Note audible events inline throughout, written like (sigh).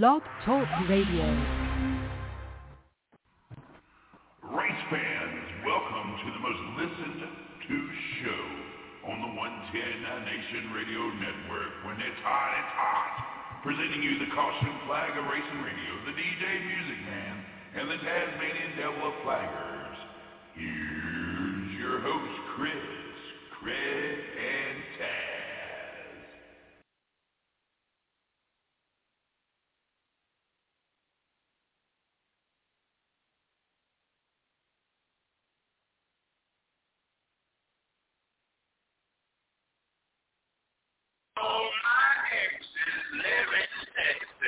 Blog Talk Radio. Race fans, welcome to the most listened to show on the 110 Nation Radio Network. When it's hot, it's hot. Presenting you the caution flag of racing radio, the DJ Music Man, and the Tasmanian Devil of Flaggers. Here's your host, Chris, Craig,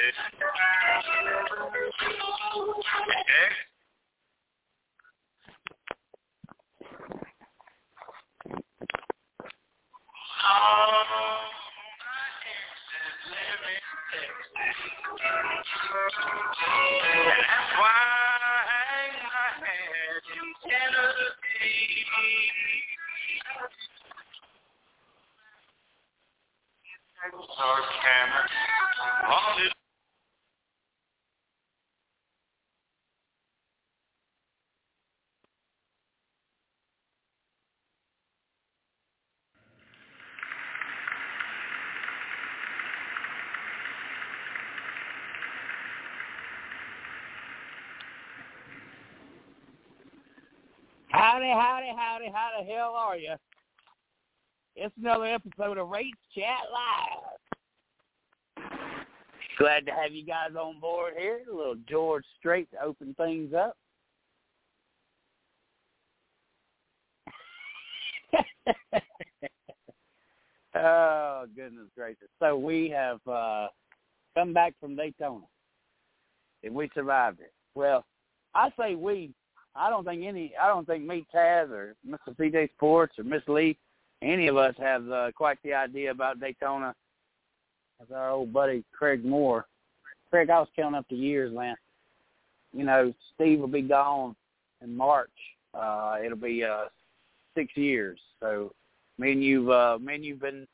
Texas. Howdy, how the hell are you? It's another episode of Race Chat Live. Glad to have you guys on board here. A little George Strait to open things up. (laughs) oh, goodness gracious. So we have uh, come back from Daytona, and we survived it. Well, I say we. I don't think any. I don't think me, Taz, or Mr. CJ Sports, or Miss Lee, any of us have uh, quite the idea about Daytona as our old buddy Craig Moore. Craig, I was counting up the years, man. You know, Steve will be gone in March. Uh, it'll be uh, six years. So, me and you've uh, me and you've been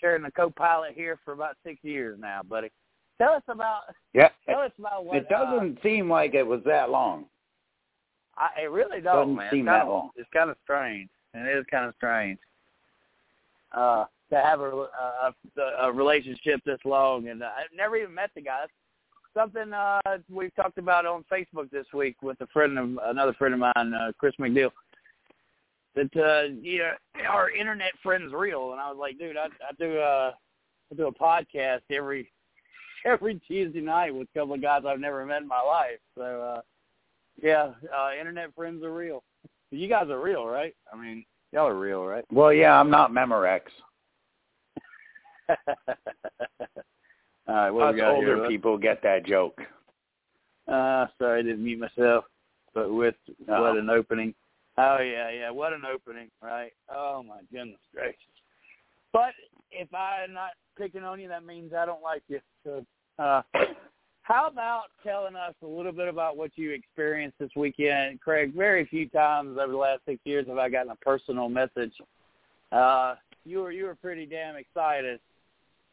sharing the co-pilot here for about six years now, buddy. Tell us about Yeah. tell us about what It uh, doesn't seem like it was that long. I, it really don't, Doesn't man. seem it's kinda, that long. It's kind of strange, and it is kind of strange uh, to have a, a a relationship this long. And uh, I've never even met the guy. That's something uh, we've talked about on Facebook this week with a friend of another friend of mine, uh, Chris McNeil. That uh, you know, our internet friends real, and I was like, dude, I, I do uh, I do a podcast every (laughs) every Tuesday night with a couple of guys I've never met in my life. So. uh yeah, uh, internet friends are real. You guys are real, right? I mean, y'all are real, right? Well, yeah, I'm not Memorex. (laughs) All right, what Us we got older here? people get that joke. Uh, sorry, I didn't mute myself. But with No. what an opening. Oh yeah, yeah, what an opening, right? Oh my goodness gracious. But if I'm not picking on you, that means I don't like you. So, uh, how about telling us a little bit about what you experienced this weekend, Craig? Very few times over the last six years have I gotten a personal message. Uh, you were you were pretty damn excited.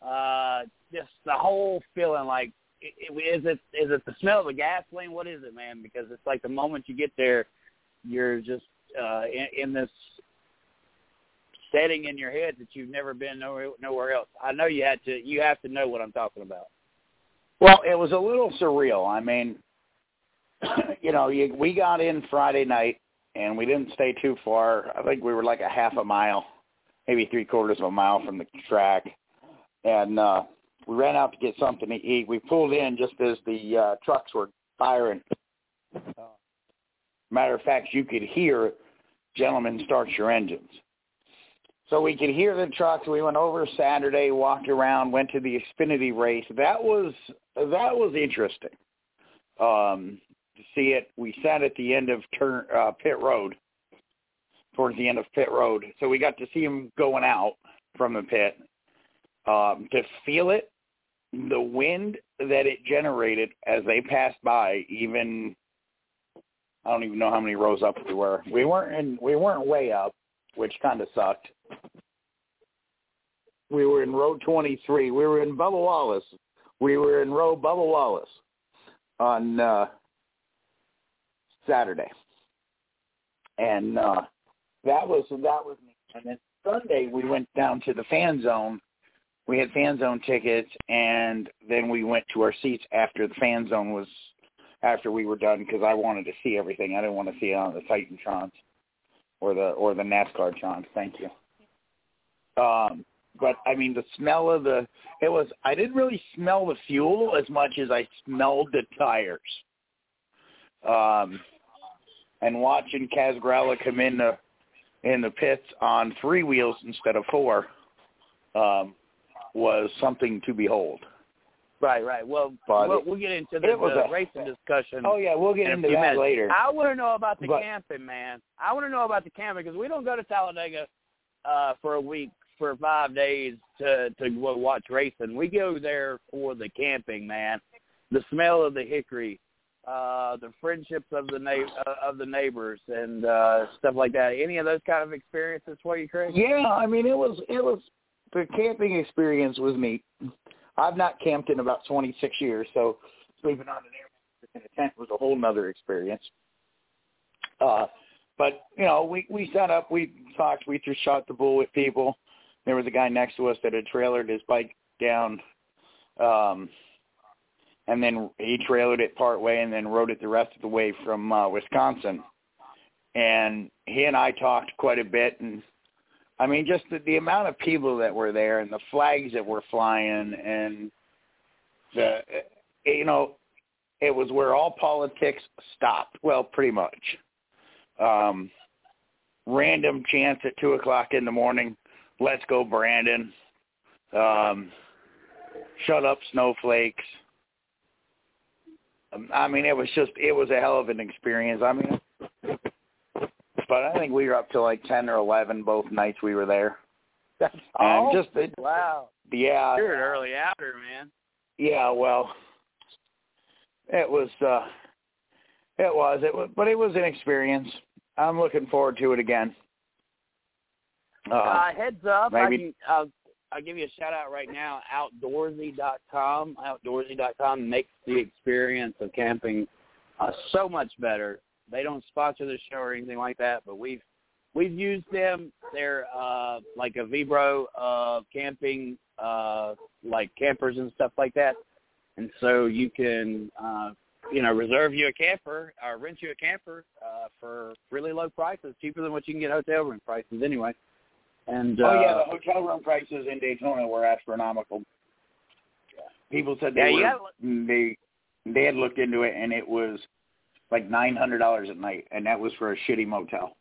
Uh, just the whole feeling like is it is it the smell of the gasoline? What is it, man? Because it's like the moment you get there, you're just uh, in, in this setting in your head that you've never been nowhere, nowhere else. I know you had to. You have to know what I'm talking about. Well, it was a little surreal. I mean, (clears throat) you know, you, we got in Friday night and we didn't stay too far. I think we were like a half a mile, maybe three quarters of a mile from the track, and uh, we ran out to get something to eat. We pulled in just as the uh, trucks were firing. Matter of fact, you could hear, "Gentlemen, start your engines." So we could hear the trucks. We went over Saturday, walked around, went to the Xfinity race. That was that was interesting um, to see it. We sat at the end of turn uh, pit road, towards the end of pit road, so we got to see him going out from the pit. Um, to feel it, the wind that it generated as they passed by, even I don't even know how many rows up we were. We weren't in, we weren't way up, which kind of sucked. We were in row 23. We were in Bubba Wallace we were in row Bubba Wallace on uh, Saturday, and uh, that was that was me. And then Sunday we went down to the fan zone. We had fan zone tickets, and then we went to our seats after the fan zone was after we were done because I wanted to see everything. I didn't want to see on the Titan Titantrons or the or the NASCAR trons. Thank you. Um, but I mean, the smell of the it was. I didn't really smell the fuel as much as I smelled the tires. Um, and watching Kaz Grala come in the in the pits on three wheels instead of four um, was something to behold. Right, right. Well, But we'll, we'll get into the, was the a- racing discussion. Oh yeah, we'll get in into that minutes. later. I want to know about the But- camping, man. I want to know about the camping because we don't go to Talladega uh, for a week for five days to to go watch racing. We go there for the camping, man. The smell of the hickory, uh, the friendships of the na- uh, of the neighbors, and uh, stuff like that. Any of those kind of experiences for you, Craig? Yeah, I mean it was it was the camping experience was neat. I've not camped in about 26 years, so sleeping on an air in a tent was a whole nother experience. Uh, but you know, we we set up, we talked, we just shot the bull with people. There was a guy next to us that had trailered his bike down, um, and then he trailered it part way and then rode it the rest of the way from uh, Wisconsin. And he and I talked quite a bit, and I mean, just the, the amount of people that were there and the flags that were flying and the, you know, it was where all politics stopped. Well, pretty much. Um, random chants at two o'clock in the morning. Let's go, Brandon. Um, shut up, snowflakes. Um, I mean, it was just, it was a hell of an experience. I mean, but I think we were up to like ten or eleven both nights we were there. That's (laughs) And just the, wow. yeah, You're an early outer, man. yeah. Well, it was, uh it was, it was, but it was an experience. I'm looking forward to it again. Uh, Uh, heads up, I maybe- can, I'll, I'll give you a shout out right now. Outdoorsy.com. Outdoorsy.com makes the experience of camping uh, so much better. They don't sponsor the show or anything like that, but we've we've used them. They're uh, like a Vrbo of camping, uh, like campers and stuff like that. And so you can, uh, you know, reserve you a camper or rent you a camper uh, for really low prices, cheaper than what you can get hotel room prices anyway. And oh yeah, uh, the hotel room prices in Daytona were astronomical. People said they Yeah, were, they they had looked into it and it was like nine hundred dollars at night, and that was for a shitty motel.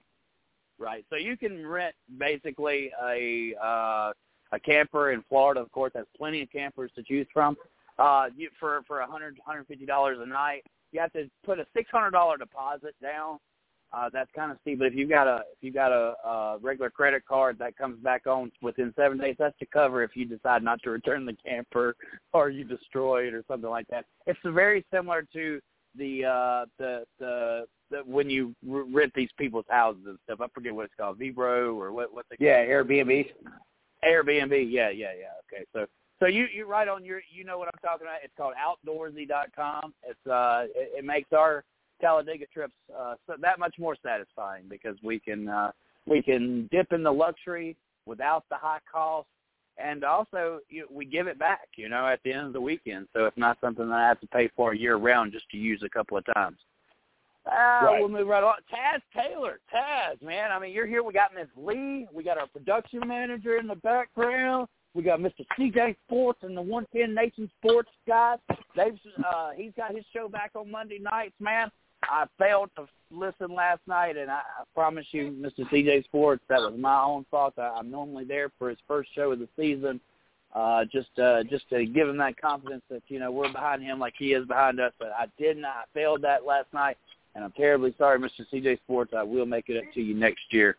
Right. So you can rent basically a uh, a camper in Florida. Of course, has plenty of campers to choose from. Uh, you, for for a hundred hundred fifty dollars a night, you have to put a six hundred dollar deposit down. Uh, that's kind of steep. But if you've got a if you've got a, a regular credit card that comes back on within seven days, that's to cover if you decide not to return the camper (laughs) or you destroy it or something like that. It's very similar to the uh the the, the when you r- rent these people's houses and stuff. I forget what it's called, Vrbo or what what's it Yeah, Airbnb. Airbnb. Yeah, yeah, yeah. Okay, so so you you right on your you know what I'm talking about. It's called outdoorsy.com. It's uh it, it makes our Talladega trips uh so that much more satisfying because we can uh we can dip in the luxury without the high cost and also you, we give it back, you know, at the end of the weekend. So it's not something that I have to pay for year round just to use a couple of times. Uh, Right. We'll move right on. Taz Taylor, Taz, man. I mean, you're here. We got Miss Lee. We got our production manager in the background. We got Mr. CJ Sports and the 110 Nation Sports guys. They've uh, he's got his show back on Monday nights, man. I failed to listen last night, and I, I promise you, Mr. CJ Sports, that was my own fault. I, I'm normally there for his first show of the season, uh, just uh, just to give him that confidence that you know we're behind him like he is behind us. But I did not. I failed that last night, and I'm terribly sorry, Mr. CJ Sports. I will make it up to you next year.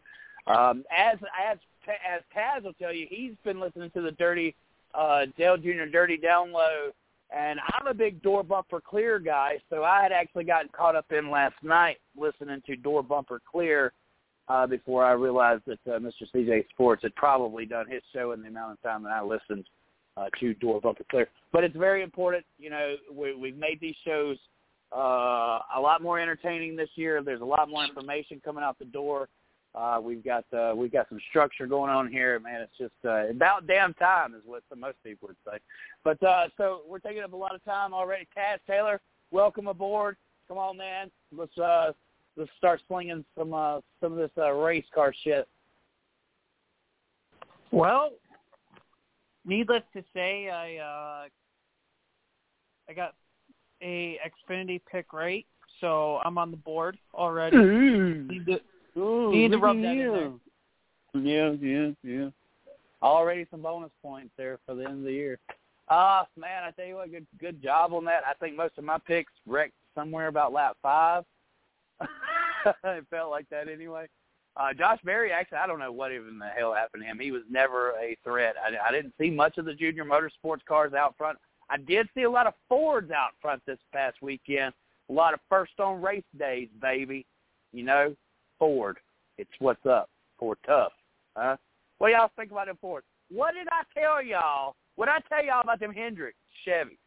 Um, as as as Taz will tell you, he's been listening to the Dirty uh, Dale Jr. Dirty Download, and I'm a big door bumper clear guy, so I had actually gotten caught up in last night listening to door bumper clear uh, before I realized that uh, Mr. CJ Sports had probably done his show in the amount of time that I listened uh, to door bumper clear. But it's very important. You know, we, we've made these shows uh, a lot more entertaining this year. There's a lot more information coming out the door. Uh, we've got uh, we've got some structure going on here, man. It's just uh, about damn time, is what some, most people would say. But uh, so we're taking up a lot of time already. Taz Taylor, welcome aboard. Come on, man. Let's uh, let's start slinging some uh, some of this uh, race car shit. Well, needless to say, I uh, I got a Xfinity pick right, so I'm on the board already. Need Ooh, need to rub at that in you. Yeah, yeah, yeah. Already some bonus points there for the end of the year. Ah, man, I tell you what, good good job on that. I think most of my picks wrecked somewhere about lap five. (laughs) it felt like that anyway. Uh, Josh Berry, actually, I don't know what even the hell happened to him. He was never a threat. I, I didn't see much of the junior motorsports cars out front. I did see a lot of Fords out front this past weekend. A lot of first on race days, baby. You know, Ford. It's what's up. Ford tough. Huh? What do y'all think about them Fords? What did I tell y'all? What did I tell y'all about them Hendrick Chevys?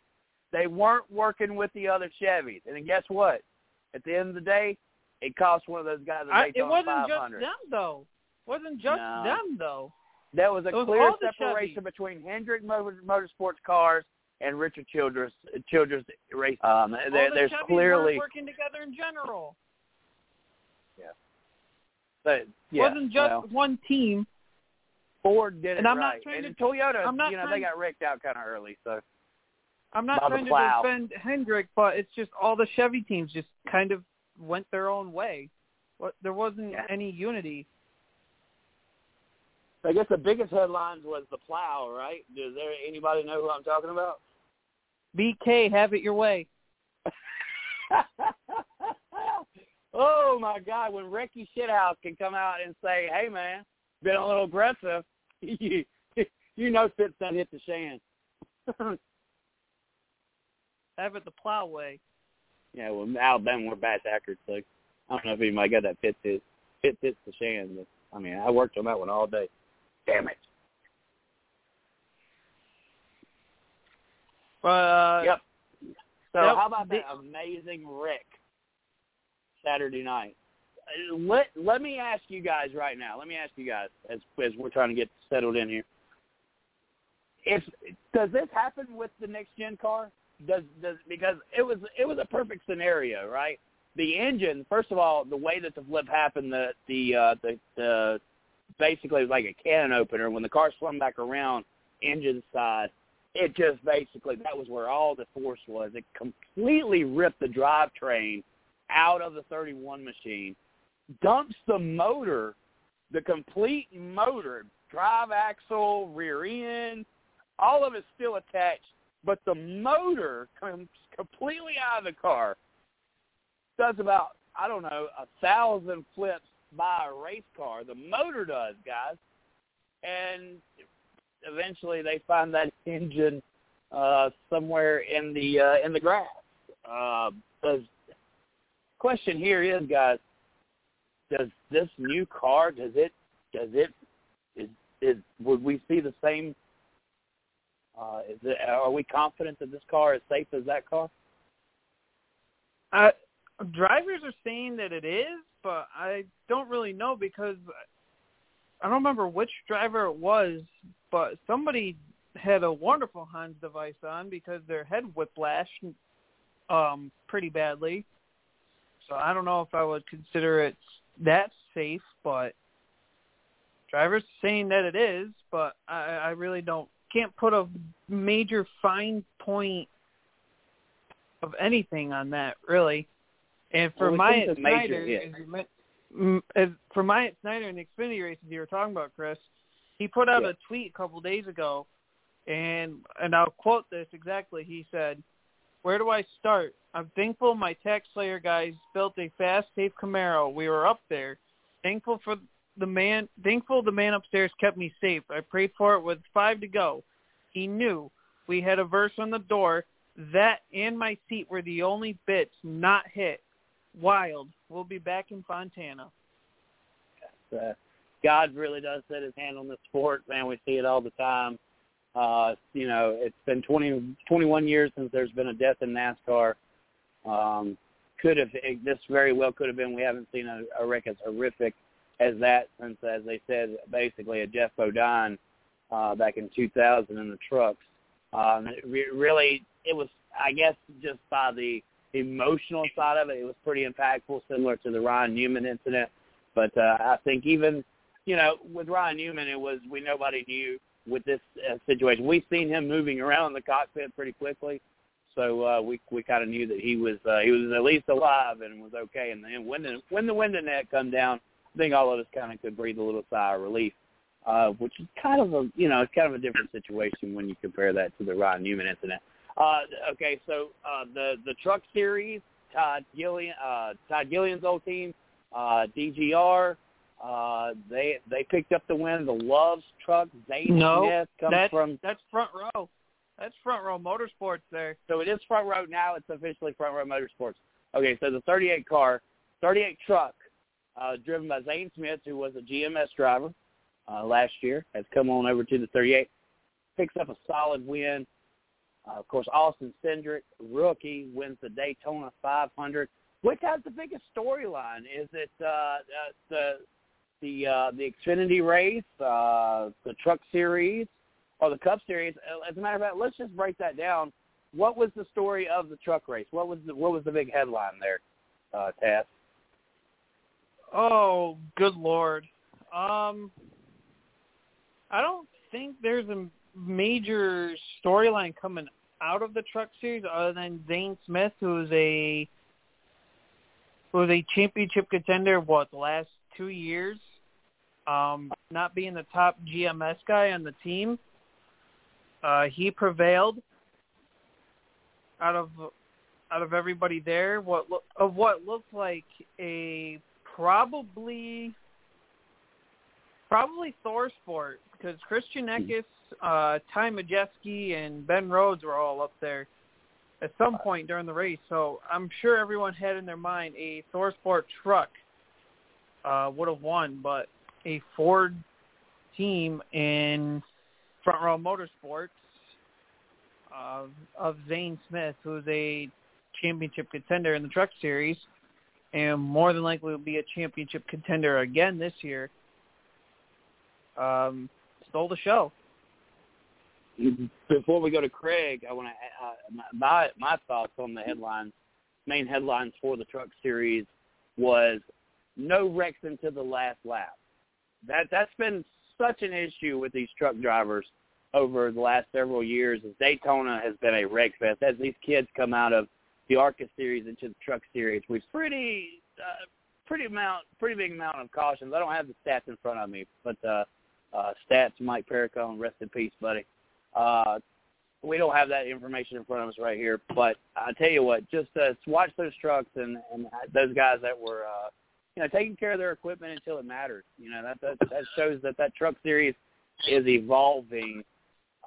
They weren't working with the other Chevys. And then guess what? At the end of the day, it cost one of those guys a I, it wasn't just them though. Wasn't just No. them though. There was a was clear separation between Hendrick Motor, Motorsports cars and Richard Childress Childress race. Um, there, the there's Chevys clearly working together in general. But, yeah, wasn't just well, one team. Ford did it and I'm not right, trying and to- Toyota, I'm not you know, they got wrecked out kind of early. So I'm not By trying to defend Hendrick, but it's just all the Chevy teams just kind of went their own way. What there wasn't Yeah. any unity. I guess the biggest headlines was the plow, right? Does there anybody know who I'm talking about? BK, have it your way. (laughs) oh my God! When Ricky Shithouse can come out and say, "Hey man, been a little aggressive," (laughs) you you know, Fitz done hit the shan. (laughs) Have it the plow way. yeah, well, Alabama we're bass accurate, so I don't know if anybody got that Fitz hit Fitz hits the shan, but I mean, I worked on that one all day. Damn it. Uh, Yep. So how about that amazing wreck Saturday night? Let let me ask you guys right now. Let me ask you guys as as we're trying to get settled in here. If does this happen with the next gen car? Does does because it was it was a perfect scenario, right? The engine, first of all, the way that the flip happened, the the uh, the, the basically was like a cannon opener when the car swung back around, engine side it just basically that was where all the force was. It completely ripped the drivetrain out of the 31 machine, dumps the motor, the complete motor, drive axle, rear end, all of it's still attached, but the motor comes completely out of the car. Does about I don't know a thousand flips by a race car. The motor does, guys, and eventually they find that engine uh, somewhere in the uh, in the grass. Uh, question here is, guys, does this new car does it does it is is would we see the same? Uh, is it, are we confident that this car is safe as that car? uh, drivers are saying that it is, but I don't really know because I don't remember which driver it was, but somebody had a wonderful Hans device on because their head whiplash um pretty badly. So I don't know if I would consider it that safe, but drivers saying that it is, but I, I really don't can't put a major fine point of anything on that really. And for Well, major Snider, hit. as you men- mm, as for Myatt Snider in the Xfinity races you were talking about, Chris, he put out Yeah. a tweet a couple days ago, and and I'll quote this exactly. He said, "Where do I start? I'm thankful my tax slayer guys built a fast, safe Camaro. We were up there. Thankful for the man. Thankful the man upstairs kept me safe. I prayed for it with five to go. He knew we had a verse on the door. That and my seat were the only bits not hit. Wild. We'll be back in Fontana. uh, God really does set his hand on the sport, man. We see it all the time. Uh, you know, it's been 20, 21 years since there's been a death in NASCAR. Um, could have this very well could have been. We haven't seen a, a wreck as horrific as that since, as they said, basically a Geoff Bodine uh, back in 2000 in the trucks. Um, it re- really, it was, I guess, just by the emotional side of it, it was pretty impactful, similar to the Ryan Newman incident. But uh, I think even, you know, with Ryan Newman, it was we nobody knew with this uh, situation. We've seen him moving around the cockpit pretty quickly, so uh, we we kind of knew that he was uh, he was at least alive and was okay. And then when the when the window net come down, I think all of us kind of could breathe a little sigh of relief, uh, which is kind of a you know it's kind of a different situation when you compare that to the Ryan Newman incident. Uh, okay, so uh, the the truck series, Todd Gilliland, uh, Todd Gilliland's old team, uh, DGR. Uh, they they picked up the win. The Loves truck, Zane No, Smith comes that's from. that's front row. That's front row motorsports there. So it is front row now. It's officially front row motorsports. Okay, so the 38 car, 38 truck, uh, driven by Zane Smith, who was a GMS driver uh, last year, has come on over to the 38, picks up a solid win. Uh, of course, Austin Cindric, rookie, wins the Daytona 500. Which has the biggest storyline? Is it uh, uh, the the uh, the Xfinity race, uh, the Truck Series, or the Cup Series? Uh, As a matter of fact, let's just break that down. What was the story of the truck race? What was the, what was the big headline there, uh, Taz? Oh, good lord. Um, I don't think there's a major storyline coming out of the truck series other than Zane Smith, who is a who is a championship contender. What the last two years, um, not being the top GMS guy on the team, uh, he prevailed out of out of everybody there. What of what looked like a probably probably Thor Sport because Christian Eckes, uh, Ty Majeski, and Ben Rhodes were all up there at some point during the race. So I'm sure everyone had in their mind a ThorSport truck uh, would have won, but a Ford team in Front Row Motorsports uh, of Zane Smith, who's a championship contender in the Truck Series, and more than likely will be a championship contender again this year. Um, stole the show. Before we go to Craig, I want to uh, my my thoughts on the headlines. Main headlines for the Truck Series was no wrecks into the last lap. That that's been such an issue with these truck drivers over the last several years. As Daytona has been a wreck fest as these kids come out of the ARCA series into the Truck Series, with pretty uh, pretty amount pretty big amount of cautions. I don't have the stats in front of me, but uh, uh, stats Mike Perricone, rest in peace, buddy. Uh, we don't have that information in front of us right here, but I tell you what, just uh, watch those trucks and, and those guys that were, uh, you know, taking care of their equipment until it matters. You know, that that, that shows that that truck series is evolving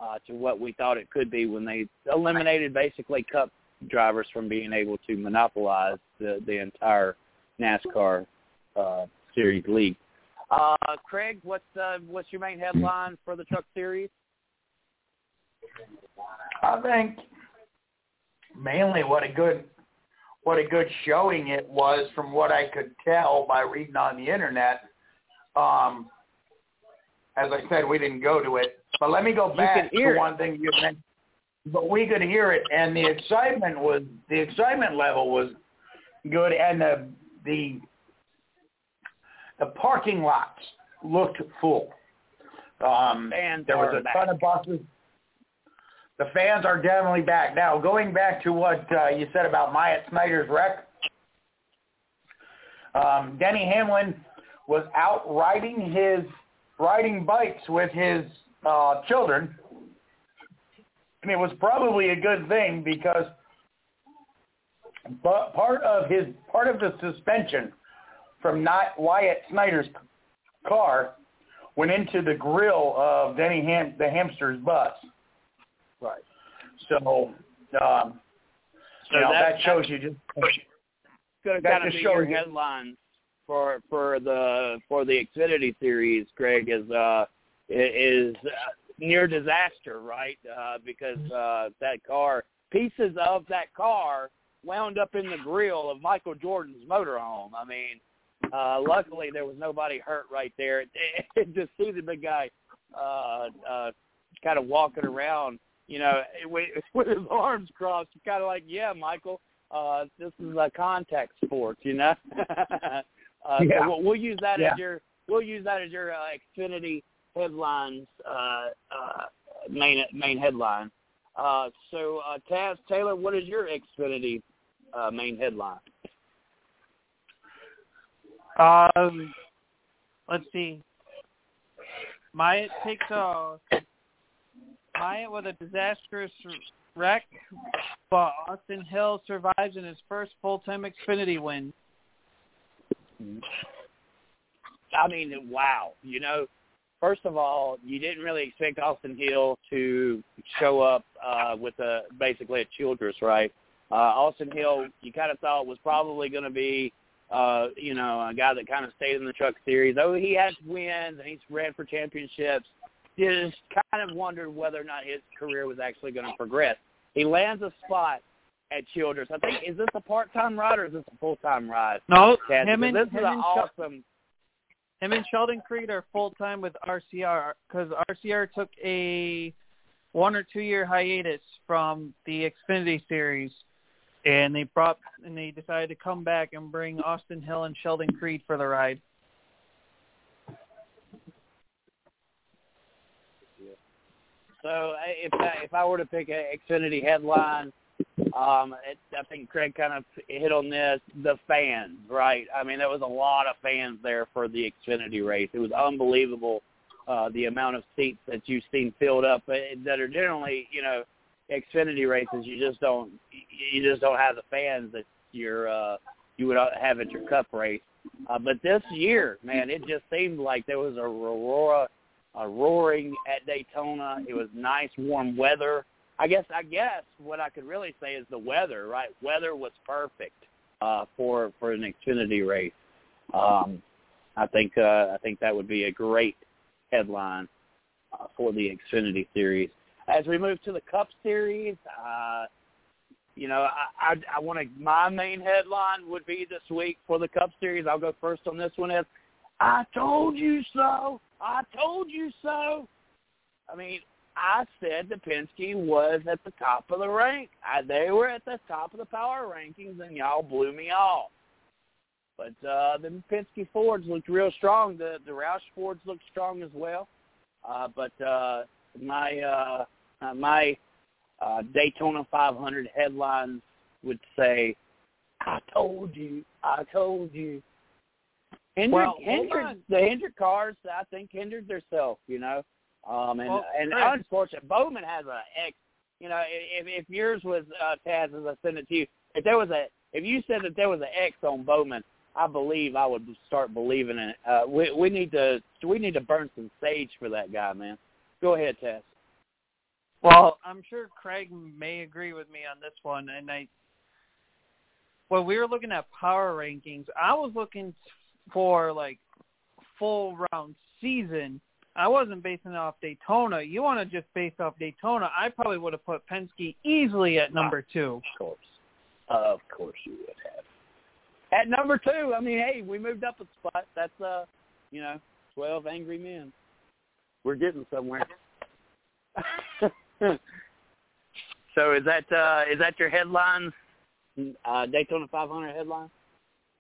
uh, to what we thought it could be when they eliminated basically Cup drivers from being able to monopolize the the entire NASCAR uh, series league. Uh, Craig, what's uh, what's your main headline for the Truck Series? I think mainly what a good what a good showing it was from what I could tell by reading on the internet. Um, as I said, we didn't go to it, but let me go back to it. one thing you mentioned. But we could hear it, and the excitement was the excitement level was good, and the the the parking lots looked full. Um, Fans there was a ton of buses. The fans are definitely back. Now, going back to what uh, you said about Myatt Snider's wreck, um, Denny Hamlin was out riding his riding bikes with his uh, children, and it was probably a good thing because but part of his part of the suspension from not Wyatt Snider's car went into the grill of Denny Ham, the hamster's bus. Right. So, um, So you know, that- that, shows you just Going to That just shows headlines for for the for the Xfinity series, Craig, is uh is uh, near disaster, right? Uh, because uh, that car, pieces of that car wound up in the grill of Michael Jordan's motorhome. I mean, uh, luckily there was nobody hurt right there. (laughs) Just see the big guy uh, uh, kind of walking around, you know, with, with (laughs) his arms crossed, kind of like, yeah, Michael, uh, this is a contact sport, you know. (laughs) uh, Yeah. so we'll, we'll use that Yeah. as your we'll use that as your uh, Xfinity headlines uh, uh, main main headline. Uh, so uh, Taz Taylor, what is your Xfinity uh, main headline? Um, let's see. Myatt takes a Myatt with a disastrous wreck, but Austin Hill survives in his first full-time Xfinity win. I mean, wow. You know, first of all, you didn't really expect Austin Hill to show up uh, with a basically a Childress, right? Uh, Austin Hill, you kind of thought was probably going to be, uh, you know, a guy that kind of stayed in the Truck Series. Though he has wins and he's ran for championships, just kind of wondered whether or not his career was actually going to progress. He lands a spot at Childress. I think is this a part-time ride or is this a full-time ride? No, Chad? him and this is him an and, awesome. him and Sheldon Creed are full-time with RCR because RCR took a one or two-year hiatus from the Xfinity series, and they brought and they decided to come back and bring Austin Hill and Sheldon Creed for the ride. So if I, if I were to pick a Xfinity headline, um, it, I think Craig kind of hit on this. The fans, right? I mean, there was a lot of fans there for the Xfinity race. It was unbelievable uh, the amount of seats that you've seen filled up that are generally, you know, Xfinity races. You just don't you just don't have the fans that you're uh, you would have at your Cup race. Uh, but this year, man, it just seemed like there was a aurora uh, roaring at Daytona. It was nice, warm weather. I guess I guess what I could really say is the weather, right? Weather was perfect uh, for for an Xfinity race. Um, I think uh, I think that would be a great headline uh, for the Xfinity series. As we move to the Cup series, uh, you know, I, I, I want to. My main headline would be this week for the Cup series. I'll go first on this one. Is I told you so. I told you so. I mean, I said that Penske was at the top of the rank. I, they were at the top of the power rankings, and y'all blew me off. But uh, the Penske Fords looked real strong. The the Roush Fords looked strong as well. Uh, but uh, my uh, uh, my uh, Daytona 500 headlines would say, "I told you, I told you." Hindered, Well, hindered the hindered cars, I think, hindered themselves. You know, um, and Well, and Chris- unfortunately, Bowman has a X. You know, if if yours was uh, Taz, as I sent it to you, if there was a if you said that there was an X on Bowman, I believe I would start believing in it. Uh, we we need to we need to burn some sage for that guy, man. Go ahead, Taz. Well, I'm sure Craig may agree with me on this one, and I. When we were looking at power rankings, I was looking for like full round season. I wasn't basing it off Daytona. You want to just base off Daytona? I probably would have put Penske easily at number two. Of course, of course you would have. At number two, I mean, hey, we moved up a spot. That's uh, you know, twelve angry men. We're getting somewhere. (laughs) so is that uh is that your headlines? Uh, Daytona 500 headline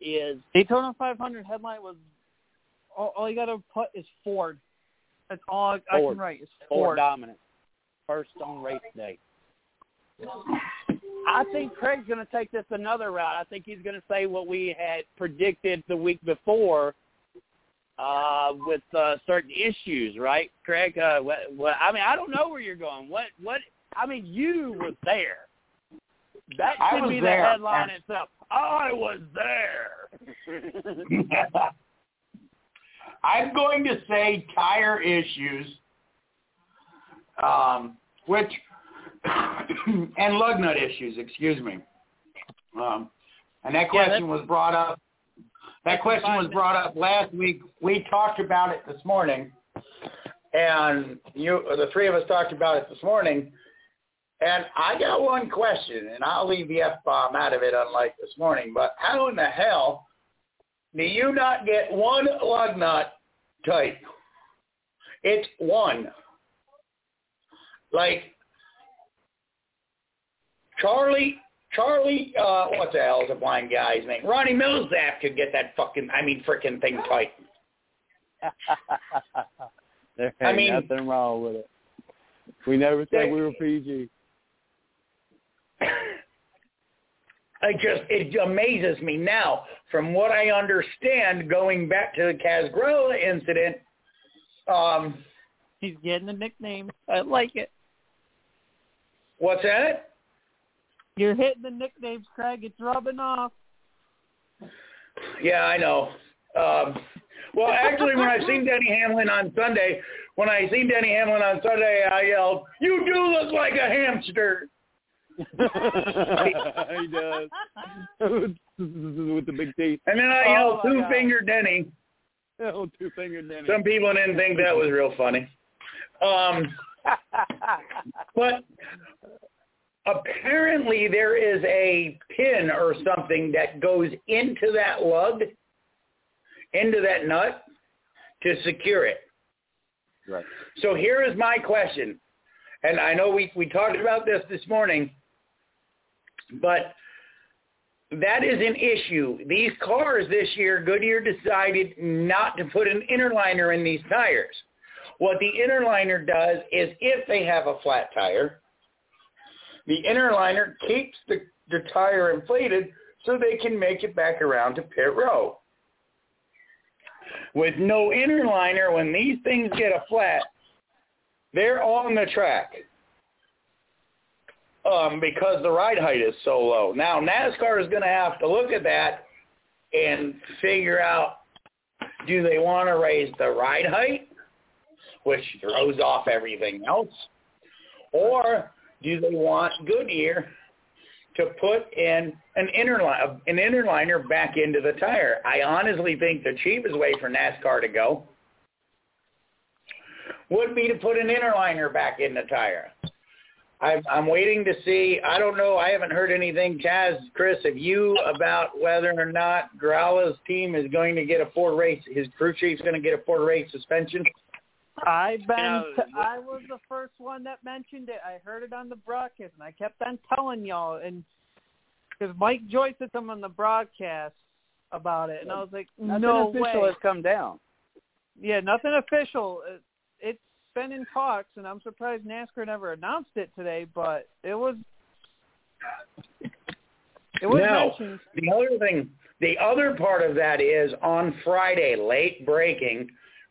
is Daytona 500 headline was all, all you got to put is Ford. That's all I, I can write is Ford Ford. dominant. First on race day. I think Craig's going to take this another route. I think he's going to say what we had predicted the week before uh, with uh, certain issues, right, Craig? Uh, what, what, I mean, I don't know where you're going. What? What? I mean, you were there. That should was be the there. headline itself. I was there. (laughs) I'm going to say tire issues, um, which (coughs) and lug nut issues. Excuse me. Um, and that Yeah, question was brought up. That question was brought up last week. We talked about it this morning. and you, the three of us talked about it this morning. And I got one question, and I'll leave the f bomb out of it, unlike this morning. But how in the hell do you not get one lug nut tight? It's one. Like Charlie, Charlie, uh, what the hell is the blind guy's name? Ronnie Milsap could get that fucking, I mean, freaking thing tight. (laughs) there I ain't mean- nothing wrong with it. We never said we were PG. (coughs) I just it amazes me now. From what I understand, going back to the Casgrilla incident, um, He's getting a nickname. I like it. what's that? You're hitting the nicknames, Craig. It's rubbing off. Yeah, I know. Um, well, actually, when I seen Denny Hamlin on Sunday, when I seen Denny Hamlin on Sunday, I yelled, "You do look like a hamster!" (laughs) he does. With the big teeth. And then I Oh, yelled, my "Two finger Denny." (laughs) Oh, two finger Denny. Some people didn't think that was real funny. Um, (laughs) but apparently there is a pin or something that goes into that lug, into that nut, to secure it. right. So here is my question, and I know we, we talked about this this morning, but that is an issue. These cars this year, Goodyear decided not to put an inner liner in these tires. What the inner liner does is if they have a flat tire, the inner liner keeps the, the tire inflated so they can make it back around to pit row. With no inner liner, when these things get a flat, they're on the track um, because the ride height is so low. Now NASCAR is going to have to look at that and figure out do they want to raise the ride height, which throws off everything else, or do they want Goodyear to put in an inner an inner liner back into the tire? I honestly think the cheapest way for NASCAR to go would be to put an inner liner back in the tire. I'm, I'm waiting to see. I don't know. I haven't heard anything, Chaz, Chris, have you about whether or not Growla's team is going to get a four race? His crew chief's going to get a four race suspension. I've been. know, t- I was the first one that mentioned it. I heard it on the broadcast, and I kept on telling y'all. And because Mike Joyce said something on the broadcast about it, and I was like, Nothing no official way. has come down. Yeah, nothing official. It, it's been in talks, and I'm surprised NASCAR never announced it today. But it was. It was mentioned. the other thing, the other part of that is on Friday, late breaking,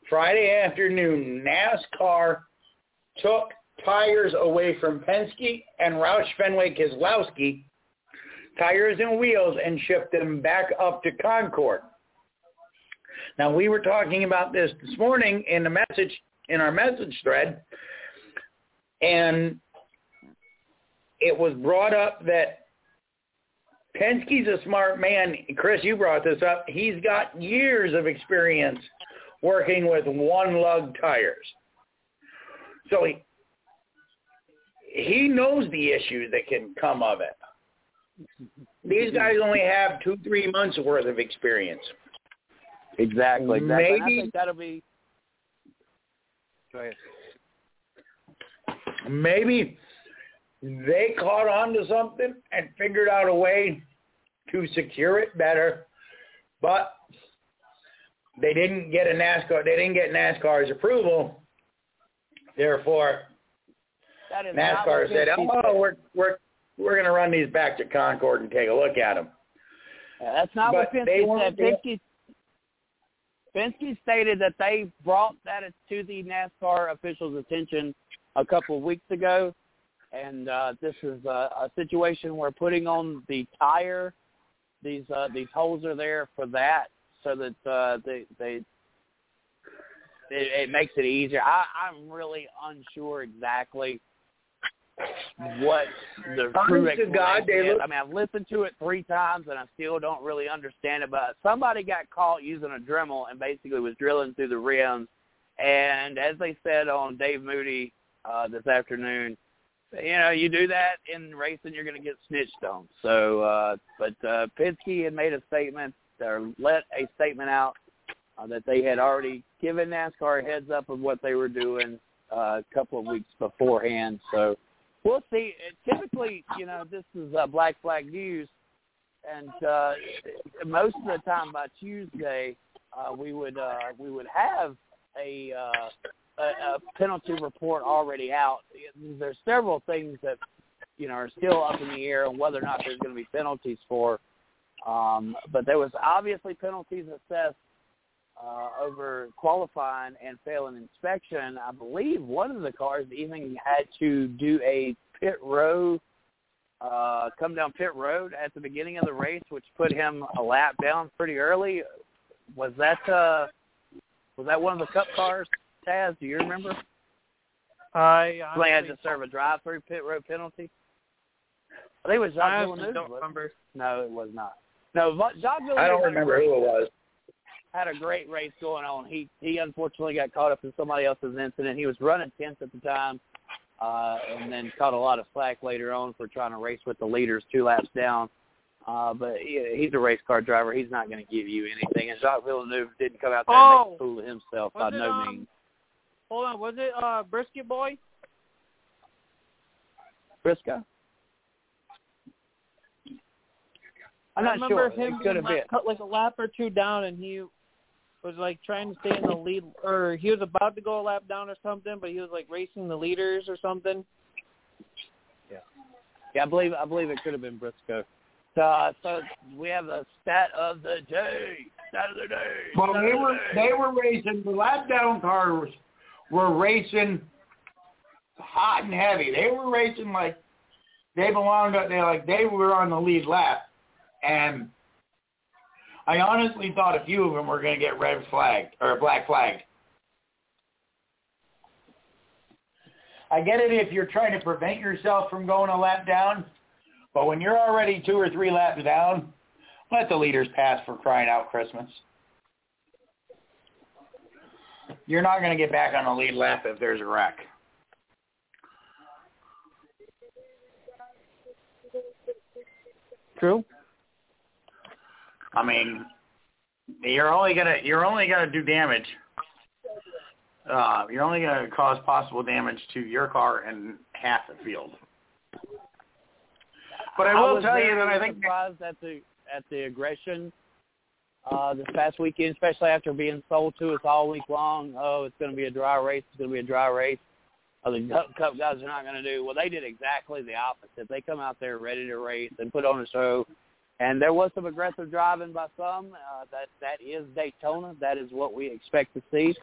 Friday afternoon, NASCAR took tires away from Penske and Roush Fenway Keselowski, tires and wheels, and shipped them back up to Concord. Now we were talking about this this morning in the message in our message thread, and it was brought up that Penske's a smart man. Chris, you brought this up. He's got years of experience working with one lug tires. So he he knows the issues that can come of it. These guys only have two, three months worth of experience. Exactly. exactly. Maybe- that'll be. Go ahead. Maybe they caught on to something and figured out a way to secure it better, but they didn't get a NASCAR. They didn't get NASCAR's approval. Therefore, That is NASCAR said, "Oh, we're we're we're going to run these back to Concord and take a look at them." Yeah, That's not But what they Penske said. Penske, Penske stated that they brought that to the NASCAR officials' attention a couple of weeks ago, and uh, this is a, a situation where putting on the tire, these uh, these holes are there for that, so that uh, they they it, it makes it easier. I, I'm really unsure exactly what the true God, is. I mean, I've listened to it three times and I still don't really understand it. But somebody got caught using a Dremel and basically was drilling through the rims And as they said on Dave Moody uh, this afternoon, you know, you do that in racing, you're going to get snitched on. So, uh, but uh, Penske had made a statement or let a statement out uh, that they had already given NASCAR a heads up of what they were doing uh, a couple of weeks beforehand. So we'll see. Typically, you know, this is uh, Black Flag News, and uh, most of the time by Tuesday, uh, we would uh, we would have a, uh, a a penalty report already out. There's several things that you know are still up in the air on whether or not there's going to be penalties for. Um, but there was obviously penalties assessed uh, over qualifying and failing inspection. I believe one of the cars even had to do a pit row, uh, come down pit road at the beginning of the race, which put him a lap down pretty early. Was that uh, was that one of the Cup cars, Taz? Do you remember? I Somebody had to serve a drive-through pit road penalty. I think it was Jacques I Villeneuve. don't remember. No, it was not. No, Va- Jacques Villeneuve. I don't remember who it was. Had a great race going on. He he unfortunately got caught up in somebody else's incident. He was running tenth at the time, uh, and then caught a lot of slack later on for trying to race with the leaders two laps down. Uh, but he, he's a race car driver. He's not going to give you anything. And Jacques Villeneuve didn't come out there and Oh! make a fool of himself by it, no um, means. Hold on, was it uh Brisket Boy? Briscoe? I'm I not remember sure. him it could have been. cut like a lap or two down, and he was like trying to stay in the lead, or he was about to go a lap down or something, but he was like racing the leaders or something. Yeah, yeah, I believe I believe it could have been Briscoe. So, uh, so we have the stat of the day. Stat of the day. Well, they of the were day. they were racing. The lap down cars were racing hot and heavy. They were racing like they belonged. They like they were on the lead lap, and I honestly thought a few of them were going to get red flagged or black flagged. I get it if you're trying to prevent yourself from going a lap down, but when you're already two or three laps down, let the leaders pass for crying out Christmas. You're not going to get back on the lead lap if there's a wreck. True. I mean, you're only gonna you're only gonna do damage. Uh, you're only gonna cause possible damage to your car and half the field. But I will was tell you that I think surprised at the at the aggression uh, this past weekend, especially after being sold to us all week long. Oh, it's going to be a dry race. It's going to be a dry race. Oh, the Cup, Cup guys are not going to do well. They did exactly the opposite. They come out there ready to race and put on a show. And there was some aggressive driving by some. Uh, that that is Daytona. That is what we expect to see.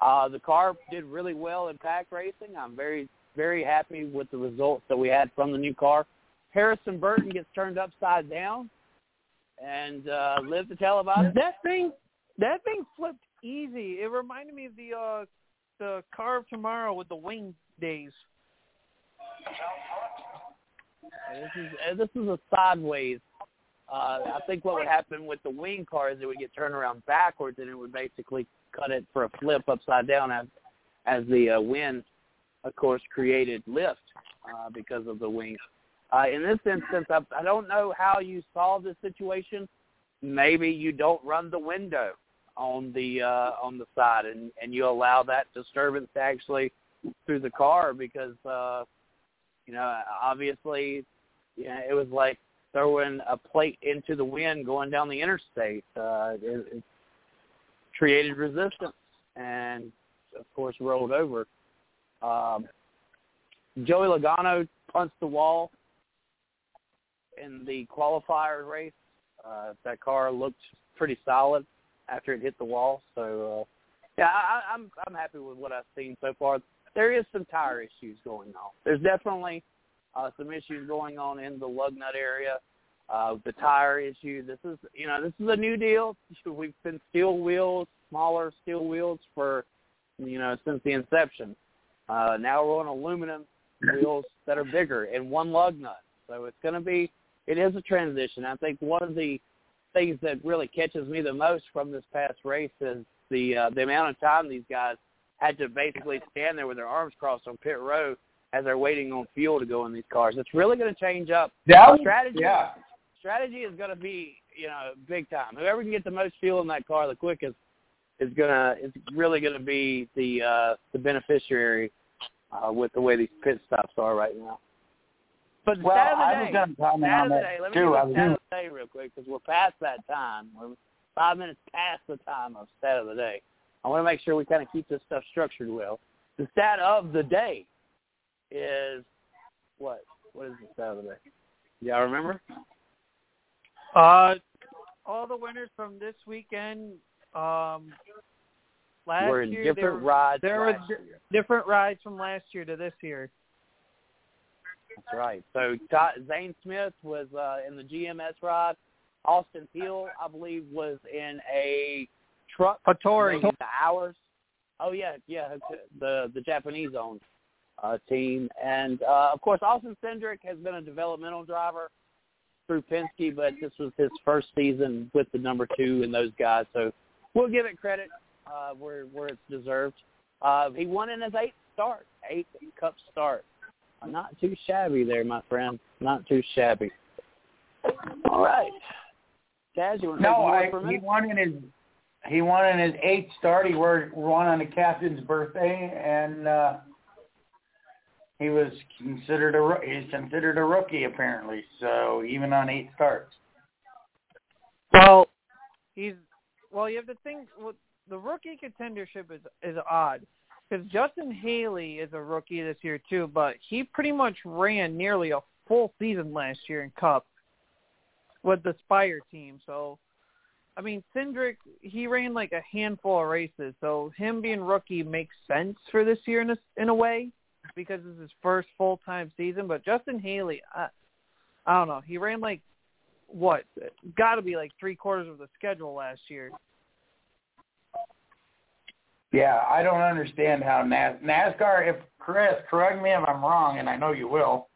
Uh, the car did really well in pack racing. I'm very very happy with the results that we had from the new car. Harrison Burton gets turned upside down and uh, live to tell about it. That thing, that thing flipped easy. It reminded me of the uh the car of tomorrow with the wing days. This is uh, this is a sideways. Uh, I think what would happen with the wing car is it would get turned around backwards and it would basically cut it for a flip upside down as as the uh, wind, of course, created lift uh, because of the wings. Uh, in this instance, I, I don't know how you solve this situation. Maybe you don't run the window on the uh, on the side and and you allow that disturbance to actually through the car because uh, you know obviously you it was like throwing a plate into the wind going down the interstate. Uh, it, it created resistance and, of course, rolled over. Um, Joey Logano punched the wall in the qualifier race. Uh, that car looked pretty solid after it hit the wall. So, uh, yeah, I, I'm I'm happy with what I've seen so far. There is some tire issues going on. There's definitely uh, some issues going on in the lug nut area. Uh, the tire issue. This is, you know, this is a new deal. (laughs) We've been steel wheels, smaller steel wheels for, you know, since the inception. Uh, now we're on aluminum wheels that are bigger and one lug nut. So it's going to be, it is a transition. I think one of the things that really catches me the most from this past race is the uh, the amount of time these guys had to basically stand there with their arms crossed on pit road as they're waiting on fuel to go in these cars. It's really going to change up. That strategy. Yeah. Strategy is going to be you know big time. Whoever can get the most fuel in that car the quickest is gonna is really going to be the uh, the beneficiary uh, with the way these pit stops are right now. But Well, stat of the I day, was going to comment stat on of the that day. Let me too. I was stat gonna- of the day real quick because we're past that time. We're five minutes past the time of stat of the day. I want to make sure we kind of keep this stuff structured well. The stat of the day is what? What is the stat of the day? Y'all remember? Uh, all the winners from this weekend. Um, last we're in year different there, rides. there was year. different rides from last year to this year. That's right. So Todd, Zane Smith was uh, in the GMS ride. Austin Hill, I believe, was in a truck. Hattori. maybe The hours. Oh yeah, yeah, the the Japanese owned uh, team, and uh, of course Austin Cindric has been a developmental driver through Penske, but this was his first season with the number two and those guys. So we'll give it credit uh, where where it's deserved. Uh, he won in his eighth start, eighth Cup start. Not too shabby there, my friend. Not too shabby. All right. Taz, you want to No, I, for a he won in his he won in his eighth start. He won won on the captain's birthday, and uh, he was considered a he's considered a rookie apparently. So even on eight starts, Well, he's well. You have to think. Well, the rookie contendership is is odd because Justin Haley is a rookie this year too, but he pretty much ran nearly a full season last year in Cup with the Spire team. So, I mean, Cindric he ran like a handful of races, so him being rookie makes sense for this year in a in a way because it's his first full time season. But Justin Haley, I, I don't know, he ran like what got to be like three quarters of the schedule last year. yeah, I don't understand how NAS, NASCAR. If Chris, correct me if I'm wrong, and I know you will,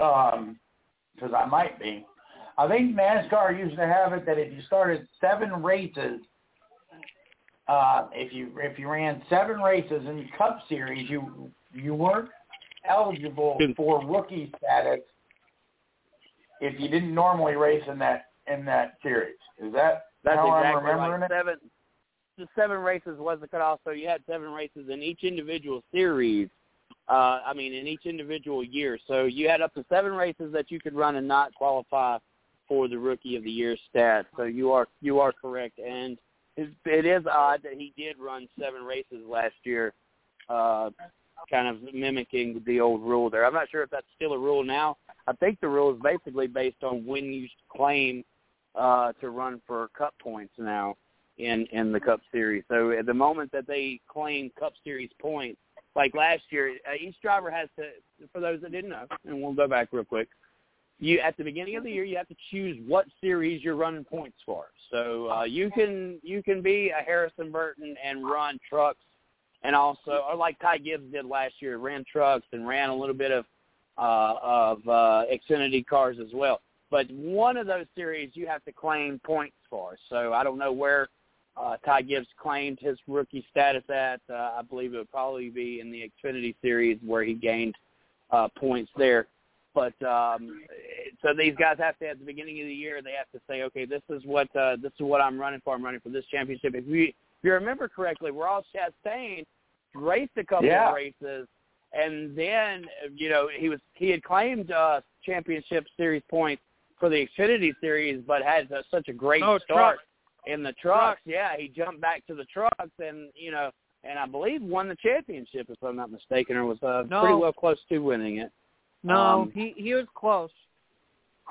um, because I might be. I think NASCAR used to have it that if you started seven races, uh, if you if you ran seven races in Cup Series, you you weren't eligible for rookie status if you didn't normally race in that in that series. Is that That's how I'm exactly remembering right. it? Seven, the seven races was the cutoff. So you had seven races in each individual series. Uh, I mean, in each individual year. So you had up to seven races that you could run and not qualify for the Rookie of the Year stat. So you are you are correct, and it, it is odd that he did run seven races last year, uh, kind of mimicking the old rule there. I'm not sure if that's still a rule now. I think the rule is basically based on when you claim uh, to run for Cup points now in in the Cup Series. So at the moment that they claim Cup Series points, like last year, uh, each driver has to. For those that didn't know, and we'll go back real quick. You at the beginning of the year, you have to choose what series you're running points for. So uh, you can you can be a Harrison Burton and run trucks, and also or like Ty Gibbs did last year, ran trucks and ran a little bit of uh, of uh, Xfinity cars as well. But one of those series you have to claim points for. So I don't know where uh, Ty Gibbs claimed his rookie status at. Uh, I believe it would probably be in the Xfinity series where he gained uh, points there. But um, so these guys have to at the beginning of the year they have to say, okay, this is what uh, this is what I'm running for. I'm running for this championship. If you if you remember correctly, Ross Chastain raced a couple Yeah. of races, and then you know he was he had claimed uh, championship series points for the Xfinity series, but had uh, such a great No, start trucks. in the trucks. Yeah, he jumped back to the trucks, and you know, and I believe won the championship if I'm not mistaken, or was uh, No. pretty well close to winning it. No, Um, he he was close.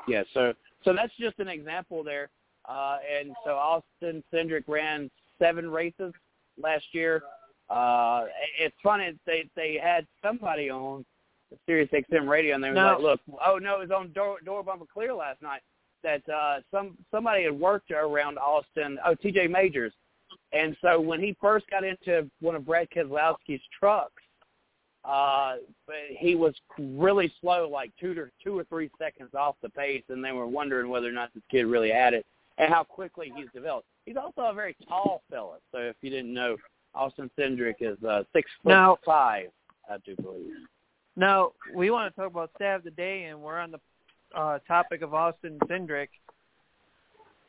Yeah, so so that's just an example there. Uh, and so Austin Cindric ran seven races last year. Uh, it's funny they they had somebody on the Sirius XM radio, and they were No. like, "Look, oh no, it was on Door, Door Bumper Clear last night that uh, some somebody had worked around Austin. Oh, T.J. Majors, and so when he first got into one of Brad Keselowski's trucks, uh, but he was really slow, like two to two or three seconds off the pace, and they were wondering whether or not this kid really had it and how quickly he's developed. He's also a very tall fella, so if you didn't know, Austin Cindric is uh, six foot Now- five, I do believe. Now we want to talk about stat of the day, and we're on the uh, topic of Austin Cindric.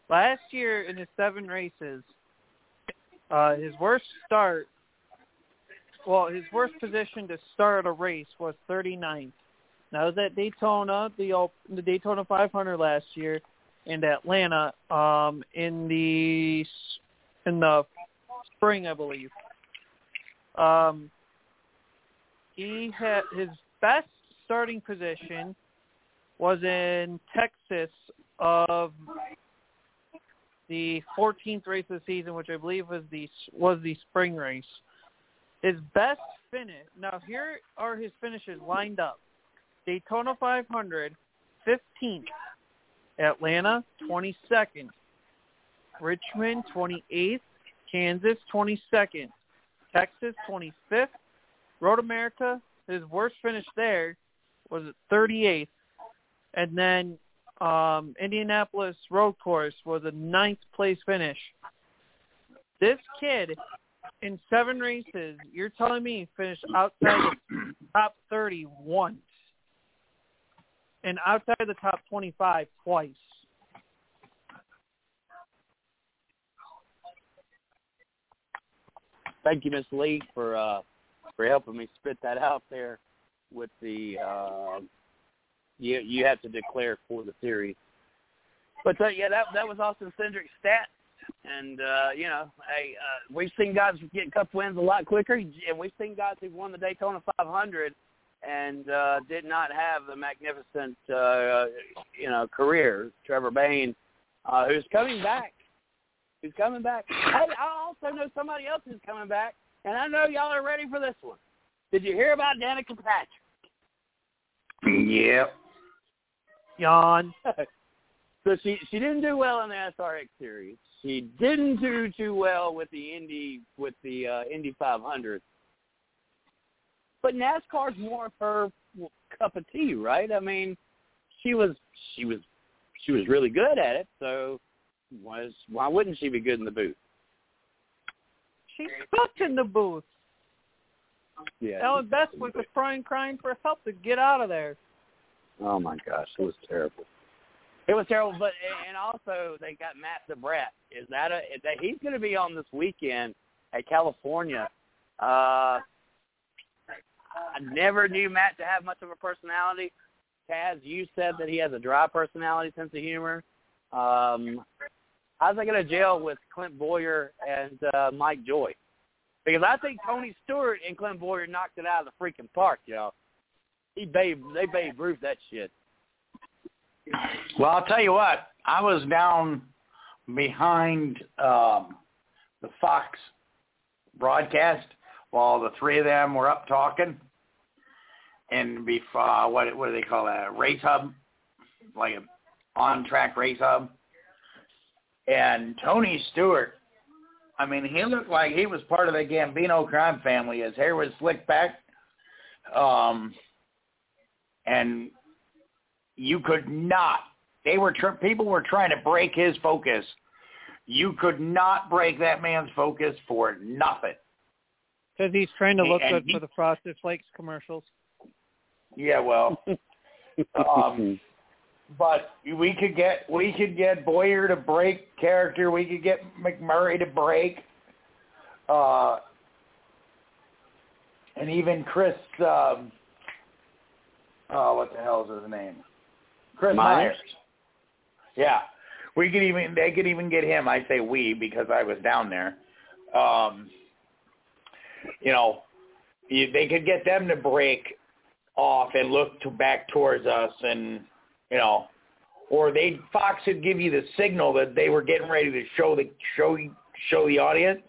Last year in his seven races, uh, his worst start, well, his worst position to start a race was 39th. That was at Daytona, the the Daytona 500 last year, and Atlanta um, in the in the spring, I believe. Um, he had his best starting position was in Texas of the 14th race of the season, which I believe was the was the spring race. His best finish. Now here are his finishes lined up: Daytona 500, 15th; Atlanta, 22nd; Richmond, 28th; Kansas, 22nd; Texas, 25th; Road America, his worst finish there was at 38th, and then um, Indianapolis Road Course was a ninth place finish. This kid, in seven races, you're telling me he finished outside the (clears throat) top 30 once, and outside the top 25 twice. Thank you, Miss Lee, for uh, for helping me spit that out there with the uh, you you have to declare for the series. But uh, yeah, that that was Austin Cindric's stats, and uh, you know, hey, uh, we've seen guys get cup wins a lot quicker, and we've seen guys who've won the Daytona 500 and uh, did not have the magnificent uh, you know career. Trevor Bayne, uh, who's coming back, who's coming back. Hey, I also know somebody else who's coming back, and I know y'all are ready for this one. Did you hear about Danica Patrick? Yep. Yawn. (laughs) So she she didn't do well in the SRX series. She didn't do too well with the Indy with the uh, Indy 500. But NASCAR's more of her cup of tea, right? I mean, she was she was she was really good at it. So was why wouldn't she be good in the booth? She sucked in the booth. Yeah. Allen Bestwick was crying, crying for help to get out of there. Oh my gosh, it was terrible. It was terrible, but and also they got Matt DeBrat. Is that a is that he's going to be on this weekend at California? Uh, I never knew Matt to have much of a personality. Taz, you said that he has a dry personality, sense of humor. Um, how's that going to jail with Clint Bowyer and uh, Mike Joy? Because I think Tony Stewart and Clint Bowyer knocked it out of the freaking park, y'all. He babe, they babe Ruth that shit. Well, I'll tell you what. I was down behind um, the Fox broadcast while the three of them were up talking, and before uh, what what do they call that? A race hub, like a on-track race hub. And Tony Stewart, I mean, he looked like he was part of the Gambino crime family. His hair was slicked back, um, and you could not. They were tr- people were trying to break his focus. You could not break that man's focus for nothing. Because he's trying to look And good he- for the Frosted Flakes commercials. Yeah, well, (laughs) um, but we could get we could get Bowyer to break character. We could get McMurray to break, uh, and even Chris. Um, oh, what the hell is his name? Chris Myers? Myers. Yeah, we could even they could even get him. I say we because I was down there. Um, you know, you, they could get them to break off and look to back towards us, and you know, or they Fox would give you the signal that they were getting ready to show the show show the audience,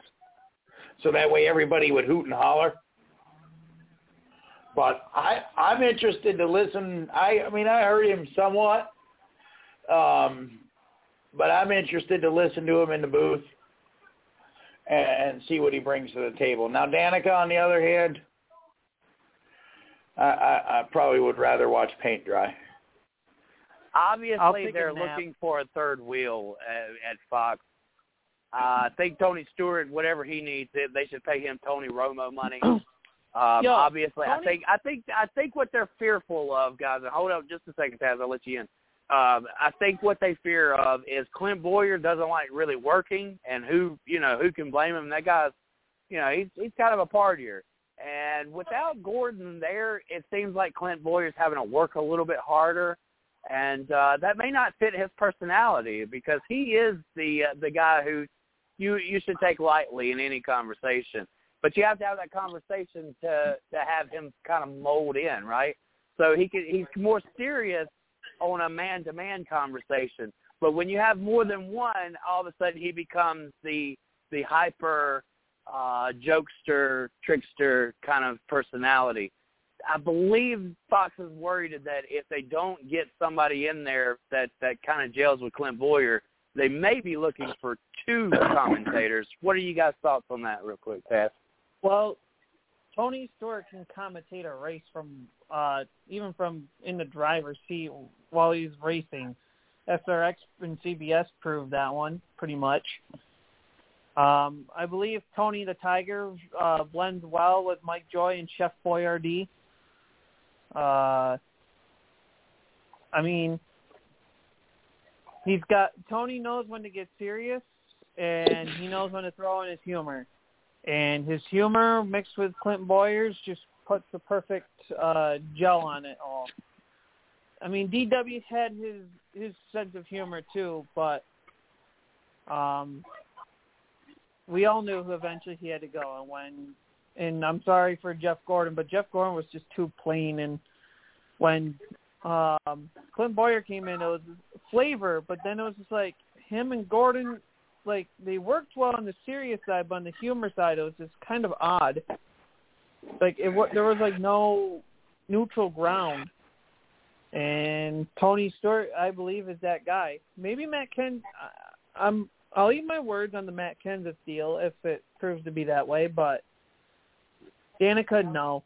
so that way everybody would hoot and holler. But I I'm interested to listen. I I mean I heard him somewhat, um, but I'm interested to listen to him in the booth and, see what he brings to the table. Now Danica, on the other hand, I, I, I probably would rather watch paint dry. Obviously, they're looking for a third wheel at, at Fox. Uh, I think Tony Stewart, whatever he needs, they- they should pay him Tony Romo money. (clears throat) Um, Yo, obviously, I think I think I think what they're fearful of, guys. And hold up just a second, Taz. I'll let you in. Um, I think what they fear of is Clint Bowyer doesn't like really working, and who you know who can blame him? That guy's, you know, he's he's kind of a partier. And without Gordon there, it seems like Clint Bowyer's having to work a little bit harder, and uh, that may not fit his personality because he is the uh, the guy who you you should take lightly in any conversation. But you have to have that conversation to to have him kind of mold in, right? So he can he's more serious on a man to man conversation. But when you have more than one, all of a sudden he becomes the the hyper uh jokester, trickster kind of personality. I believe Fox is worried that if they don't get somebody in there that that kind of gels with Clint Bowyer, they may be looking for two commentators. What are you guys' thoughts on that, real quick, Pat? Well, Tony Stewart can commentate a race from uh even from in the driver's seat while he's racing. SRX and CBS proved that one pretty much. Um, I believe Tony the Tiger uh, blends well with Mike Joy and Chef Boyardee. Uh, I mean, he's got Tony knows when to get serious, and he knows when to throw in his humor and his humor mixed with Clint Bowyer's just puts the perfect uh, gel on it all. I mean, DW had his his sense of humor too, but um, we all knew who eventually he had to go. And when, and I'm sorry for Jeff Gordon, but Jeff Gordon was just too plain. And when um, Clint Bowyer came in, it was flavor, but then it was just like him and Gordon like they worked well on the serious side, but on the humor side, it was just kind of odd. Like it, there was like no neutral ground. And Tony Stewart, I believe, is that guy. Maybe Matt Ken. I'm. I'll eat my words on the Matt Kenseth deal if it proves to be that way. But Danica, no.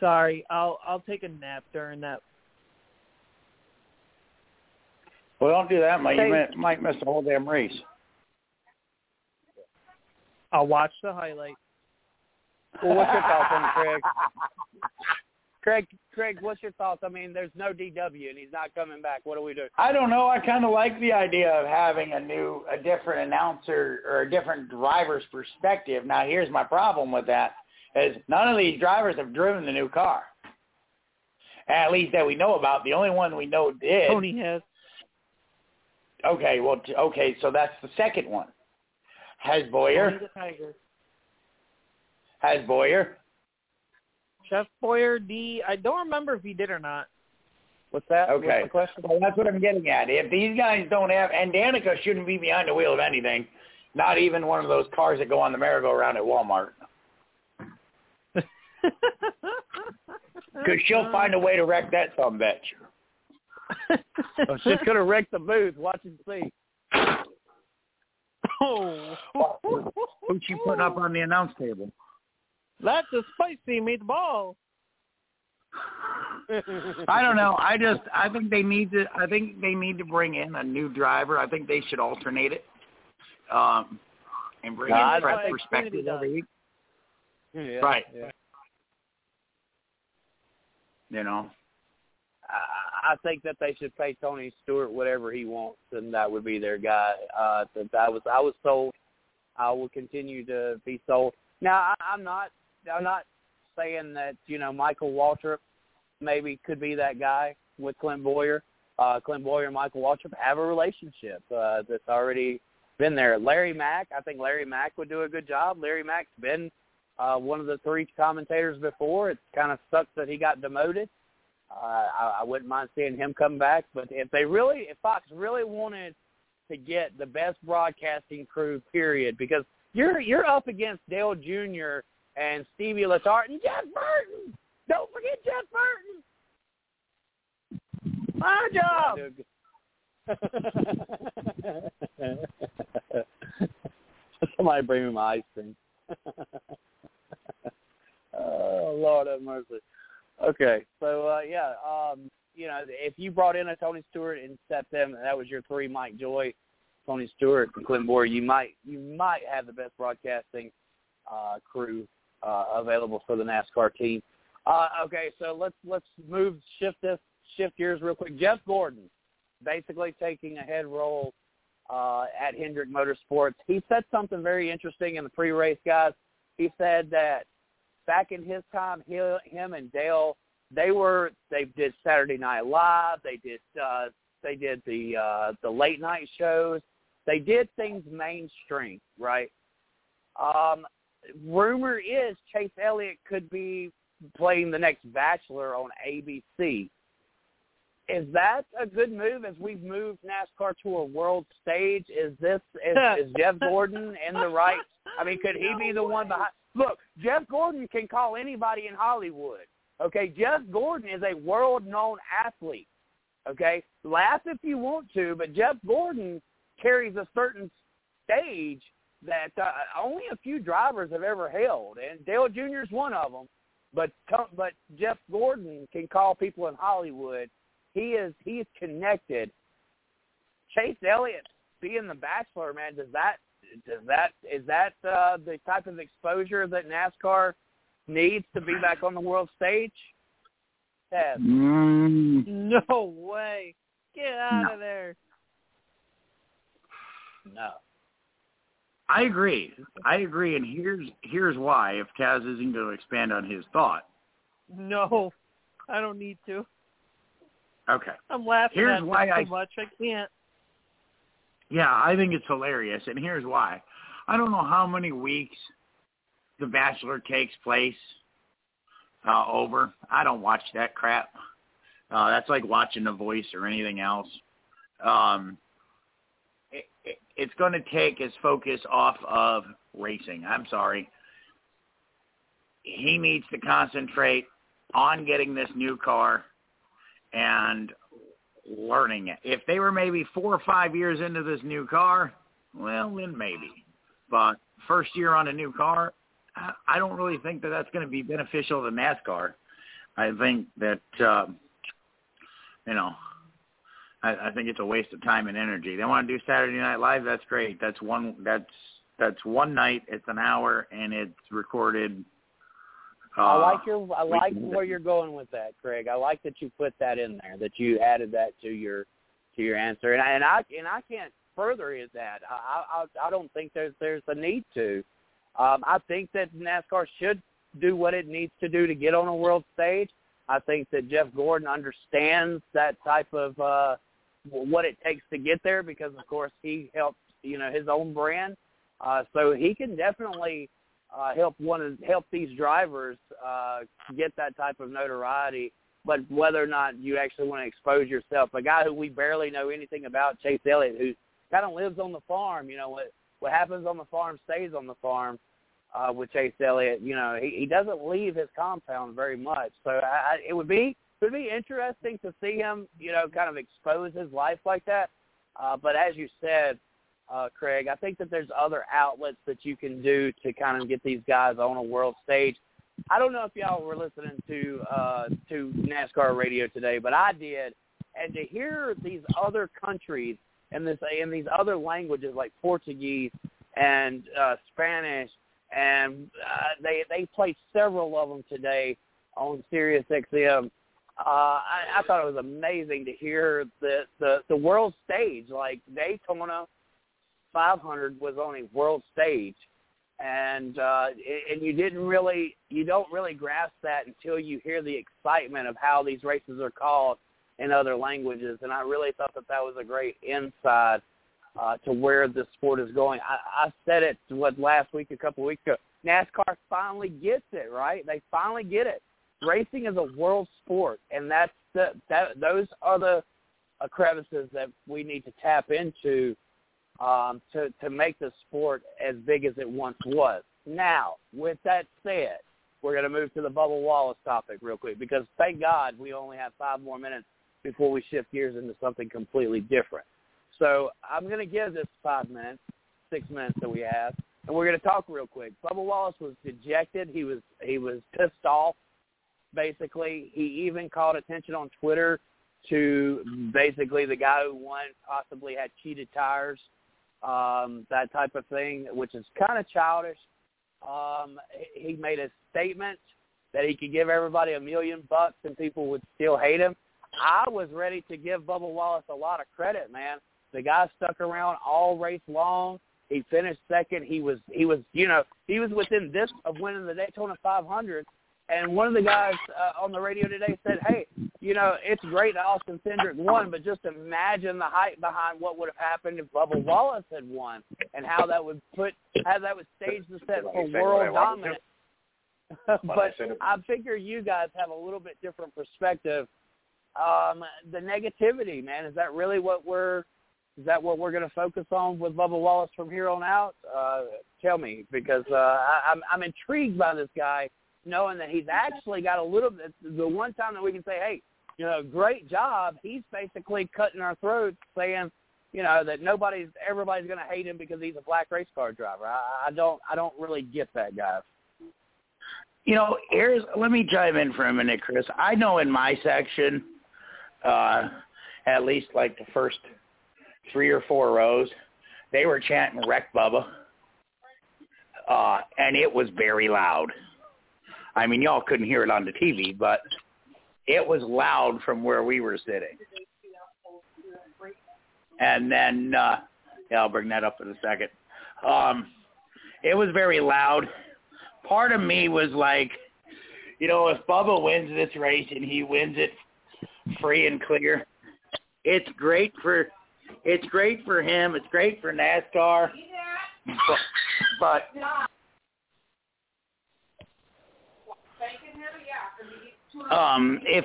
Sorry, I'll I'll take a nap during that. Well, don't do that, Mike. You might, might miss the whole damn race. I'll watch the highlight. Well, what's your thoughts on (laughs) Craig? Craig, Craig, what's your thoughts? I mean, there's no DW and he's not coming back. What do we do? I don't know. I kind of like the idea of having a new, a different announcer or a different driver's perspective. Now, here's my problem with that: is none of these drivers have driven the new car. At least that we know about. The only one we know did. Tony has. Okay, well, okay, so that's the second one. Has Bowyer? Tony the Tiger. Has Bowyer? Chef Boyer D. I don't remember if he did or not. What's that? Okay. What's the question? Well, that's what I'm getting at. If these guys don't have, and Danica shouldn't be behind the wheel of anything, not even one of those cars that go on the merry-go-round at Walmart, because she'll find a way to wreck that some bitch. (laughs) Oh, she's gonna wreck the booth. Watch and see. (laughs) oh, Who's she putting up on the announce table? that's a spicy meatball. I don't know. I just I think they need to I think they need to bring in a new driver. I think they should alternate it. Um and bring No, I- in fresh perspective every week. Yeah, Right. yeah. You know. I think that they should pay Tony Stewart whatever he wants, and that would be their guy. Uh, that I was I was sold. I will continue to be sold. Now I, I'm not I'm not saying that you know Michael Waltrip maybe could be that guy with Clint Bowyer. Uh, Clint Bowyer and Michael Waltrip have a relationship uh, that's already been there. Larry Mac, I think Larry Mac would do a good job. Larry Mac's been uh, one of the three commentators before. It kind of sucks that he got demoted. Uh, I, I wouldn't mind seeing him come back. But if they really, if Fox really wanted to get the best broadcasting crew, period, because you're you're up against Dale Jr. and Stevie Letarte and Jeff Burton. Don't forget Jeff Burton. My job. (laughs) (laughs) Somebody bring me my ice cream. (laughs) (laughs) oh Lord have mercy. Okay, so uh, yeah, um, you know, if you brought in a Tony Stewart and set them, that was your three, Mike Joy. Tony Stewart and Clint Bowyer, you might you might have the best broadcasting uh, crew uh, available for the NASCAR team. Uh, okay, so let's let's move shift this shift gears real quick. Jeff Gordon, basically taking a head role uh, at Hendrick Motorsports. He said something very interesting in the pre-race, guys. He said that back in his time, he, him and Dale, they were they did Saturday Night Live. They did uh, they did the uh, the late night shows. They did things mainstream, right? Um, rumor is Chase Elliott could be playing the next Bachelor on ABC. Is that a good move as we've moved NASCAR to a world stage? Is this is, is (laughs) Jeff Gordon in the right? I mean, could he be the one behind? Look, Jeff Gordon can call anybody in Hollywood. Okay, Jeff Gordon is a world-known athlete. Okay, laugh if you want to, but Jeff Gordon carries a certain stage that uh, only a few drivers have ever held, and Dale Jr. is one of them. But but Jeff Gordon can call people in Hollywood. He is he is connected. Chase Elliott being the Bachelor, man, does that does that is that uh, the type of exposure that NASCAR needs to be back on the world stage? Ted. Mm, No way. Get out No. of there. No. I agree. I agree, and here's here's why. If Taz isn't going to expand on his thought, No. I don't need to. okay. I'm laughing Here's at why this I- so much. I can't. Yeah, I think it's hilarious, and here's why. I don't know how many weeks The Bachelor takes place uh, over. I don't watch that crap. Uh, that's like watching The Voice or anything else. Um, it, it, it's going to take his focus off of racing. I'm sorry. He needs to concentrate on getting this new car and learning it. If they were maybe four or five years into this new car, well, then maybe. But first year on a new car, I don't really think that that's going to be beneficial to NASCAR. I think that, uh, you know, I, I think it's a waste of time and energy. They want to do Saturday Night Live. That's great. That's one. That's that's one night. It's an hour and it's recorded. Uh, I like your I like where you're going with that, Craig. I like that you put that in there, that you added that to your to your answer, and I and I and I can't further it that. I I I don't think there's there's a need to. Um, I think that NASCAR should do what it needs to do to get on a world stage. I think that Jeff Gordon understands that type of uh, what it takes to get there because, of course, he helped you know his own brand, uh, so he can definitely uh, help one of help these drivers uh, get that type of notoriety. But whether or not you actually want to expose yourself, a guy who we barely know anything about, Chase Elliott, who kind of lives on the farm, you know what what happens on the farm stays on the farm. Uh, with Chase Elliott, you know he, he doesn't leave his compound very much, so I, I, it would be it would be interesting to see him, you know, kind of expose his life like that. Uh, but as you said, uh, Craig. I think that there's other outlets that you can do to kind of get these guys on a world stage. I don't know if y'all were listening to uh, to NASCAR radio today, but I did, and to hear these other countries and this and these other languages like Portuguese and uh, Spanish, and uh, they they played several of them today on Sirius XM. Uh, I, I thought it was amazing to hear the the the world stage like Daytona 500 was on a world stage, and uh, and you didn't really you don't really grasp that until you hear the excitement of how these races are called in other languages. And I really thought that that was a great insight uh, to where the sport is going. I, I said it what last week, a couple of weeks ago. NASCAR finally gets it right. They finally get it. Racing is a world sport, and that's the that those are the uh, crevices that we need to tap into um, to to make the sport as big as it once was. Now, with that said, we're going to move to the Bubble Wallace topic real quick because thank God we only have five more minutes before we shift gears into something completely different. So I'm going to give this five minutes, six minutes that we have, and we're going to talk real quick. Bubba Wallace was dejected. He was he was pissed off. Basically, he even called attention on Twitter to basically the guy who won possibly had cheated tires um, that type of thing, which is kind of childish. Um, he made a statement that he could give everybody a million bucks and people would still hate him. I was ready to give Bubba Wallace a lot of credit, man. The guy stuck around all race long. He finished second. He was he was you know he was within this of winning the Daytona 500. And one of the guys uh, on the radio today said, "Hey, you know it's great that Austin Cindric won, but just imagine the hype behind what would have happened if Bubba Wallace had won, and how that would put how that would stage the set for world dominance." (laughs) but I figure you guys have a little bit different perspective. Um, the negativity, man, is that really what we're is that what we're going to focus on with Bubba Wallace from here on out? Uh, tell me, because uh, I, I'm I'm intrigued by this guy, knowing that he's actually got a little bit. The one time that we can say, hey, you know, great job. He's basically cutting our throats, saying, you know, that nobody's everybody's going to hate him because he's a black race car driver. I, I don't I don't really get that, guys. You know, here's let me chime in for a minute, Chris. I know in my section, uh, at least like the first three or four rows, they were chanting "Wreck Bubba," uh, and it was very loud. I mean, y'all couldn't hear it on the TV, but it was loud from where we were sitting. And then, uh, yeah, I'll bring that up in a second. Um, it was very loud. Part of me was like, you know, if Bubba wins this race and he wins it free and clear, it's great for it's great for him. It's great for NASCAR. But, but um, if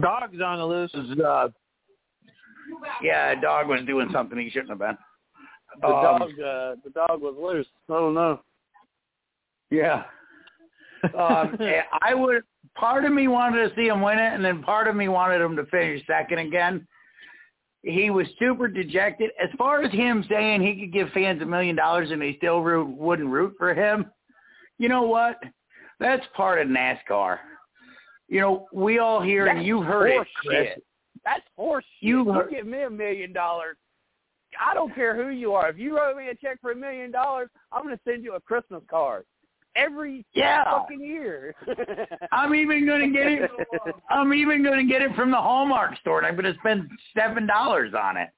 Dog's on the loose. uh, yeah, a dog was doing something he shouldn't have been. The Um, dog uh, the dog was loose. I don't know. Yeah. um, (laughs) eh, I would. Part of me wanted to see him win it, and then part of me wanted him to finish second again. He was super dejected. As far as him saying he could give fans a million dollars and they still root, wouldn't root for him, you know what? That's part of NASCAR. You know, we all hear, and That's you heard it, Chris. shit. That's horse shit. You You, give me a million dollars. I don't care who you are. If you wrote me a check for a million dollars, I'm going to send you a Christmas card every Yeah. fucking year. (laughs) I'm even going to get it. (laughs) I'm even going to get it from the Hallmark store, and I'm going to spend seven dollars on it.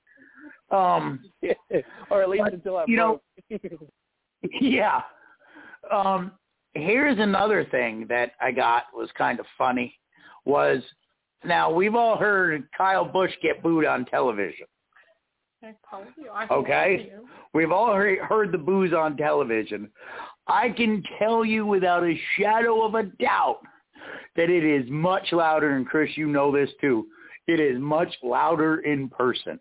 Um, (laughs) or at least But, until I you know, yeah. Um, here's another thing that I got was kind of funny was now we've all heard Kyle Busch get booed on television. Okay, we've all heard, heard the boos on television. I can tell you without a shadow of a doubt that it is much louder, and Chris, you know this too. It is much louder in person.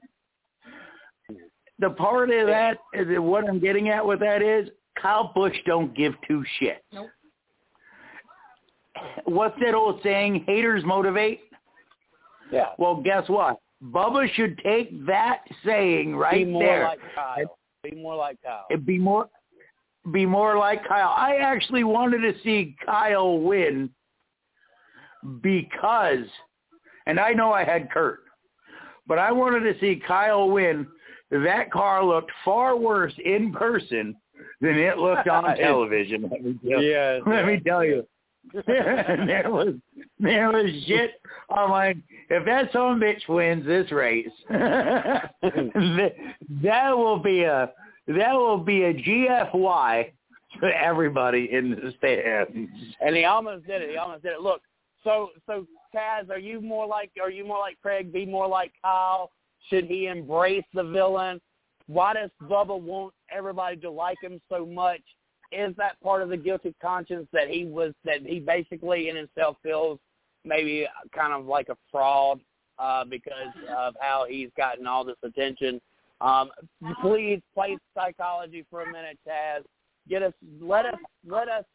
The part of that is that what I'm getting at with that is Kyle Busch don't give two shits. Nope. What's that old saying? Haters motivate. yeah. Well, guess what? Bubba should take that saying right Be more there. like Kyle. Be more like Kyle. It'd be more be more like Kyle. I actually wanted to see Kyle win because and I know I had Kurt, but I wanted to see Kyle win. That car looked far worse in person than it looked on (laughs) television. Let me tell, Yeah. (laughs) let me tell you. (laughs) there was there was shit. I'm like, if that son of a bitch wins this race, that, that will be a that will be a GFY to everybody in the stands. And he almost did it. He almost did it. Look, so so Taz, are you more like are you more like Craig? Be more like Kyle? Should he embrace the villain? Why does Bubba want everybody to like him so much? Is that part of the guilty conscience that he was that he basically in himself feels maybe kind of like a fraud uh, because of how he's gotten all this attention? Um, please play psychology for a minute, Taz. Get us let us let us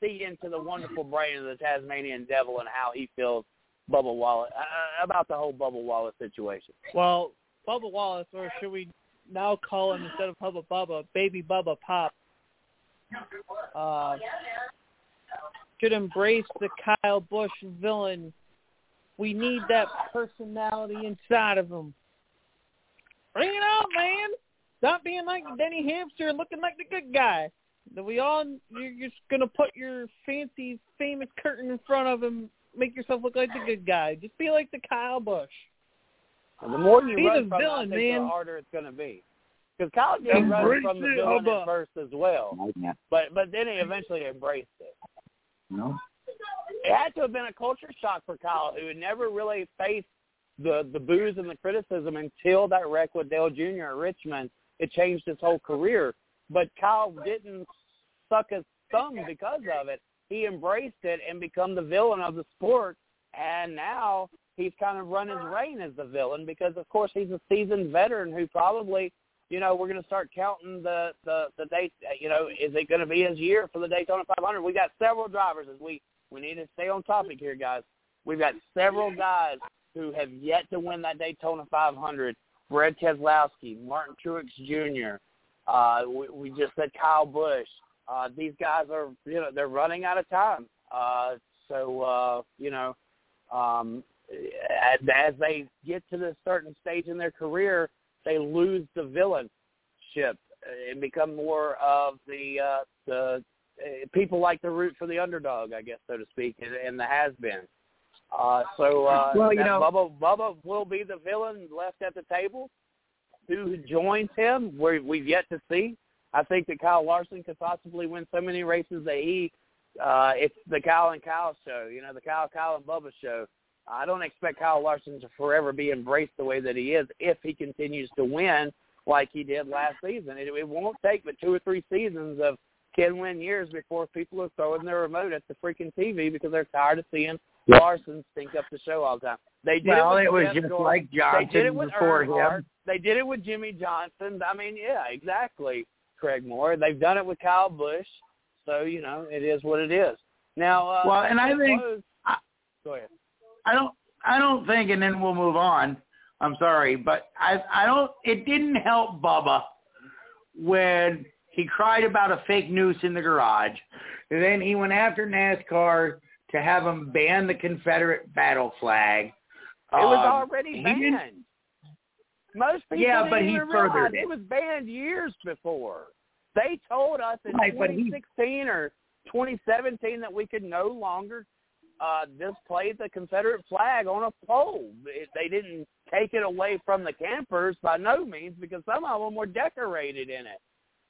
see into the wonderful brain of the Tasmanian devil and how he feels Bubba Wallace uh, about the whole Bubba Wallace situation. Well, Bubba Wallace, or should we now call him instead of Hubba Bubba, Baby Bubba Pop, uh, should embrace the Kyle Busch villain. We need that personality inside of him. Bring it on, man. Stop being like Denny Hamster, and looking like the good guy. That we all you're just gonna put your fancy famous curtain in front of him, make yourself look like the good guy. Just be like the Kyle Busch. And the more you Be run the from villain, it, I think man. the harder it's going to be. Because Kyle did run Embrace from the it, villain at first as well, but but then he eventually embraced it. No. It had to have been a culture shock for Kyle, who had never really faced the the boos and the criticism until that wreck with Dale Jr. at Richmond. It changed his whole career. But Kyle didn't suck his thumb because of it. He embraced it and become the villain of the sport. And now he's kind of run his reign as the villain because, of course, he's a seasoned veteran who probably, you know, we're going to start counting the the the date. You know, is it going to be his year for the Daytona 500? We got several drivers as we we need to stay on topic here, guys. We've got several guys who have yet to win that Daytona 500. Brad Keselowski, Martin Truex Jr. Uh, we, we just said Kyle Busch. Uh, these guys are, you know, they're running out of time. Uh, so, uh, you know, um, as, as they get to this certain stage in their career, they lose the villainship and become more of the uh, the uh, people like to root for the underdog, I guess, so to speak, and, and the has been. Uh, so uh, Well, you know- Bubba, Bubba will be the villain left at the table. Who joins him? we we've yet to see. I think that Kyle Larson could possibly win so many races that he, uh, it's the Kyle and Kyle show, you know, the Kyle, Kyle and Bubba show. I don't expect Kyle Larson to forever be embraced the way that he is if he continues to win like he did last season. It, it won't take but two or three seasons of can win years before people are throwing their remote at the freaking TV because they're tired of seeing Larson stink up the show all the time. They did Well, it, it was Jeff just Gordon. like They did it with before Earnhardt. him. They did it with Jimmie Johnson. I mean, yeah, exactly, Craig Moore. They've done it with Kyle Busch. So, you know, it is what it is. Now, uh, Well, and I think- close- I- go ahead. I don't I don't think and then we'll move on. I'm sorry, but I I don't it didn't help Bubba when he cried about a fake noose in the garage. And then he went after NASCAR to have them ban the Confederate battle flag. It was Um, already banned. Most people Yeah, didn't but he furthered realize it. it was banned years before. They told us in Right, but he- 2016 or 2017 that we could no longer uh, display the Confederate flag on a pole. It, they didn't take it away from the campers by no means because some of them were decorated in it.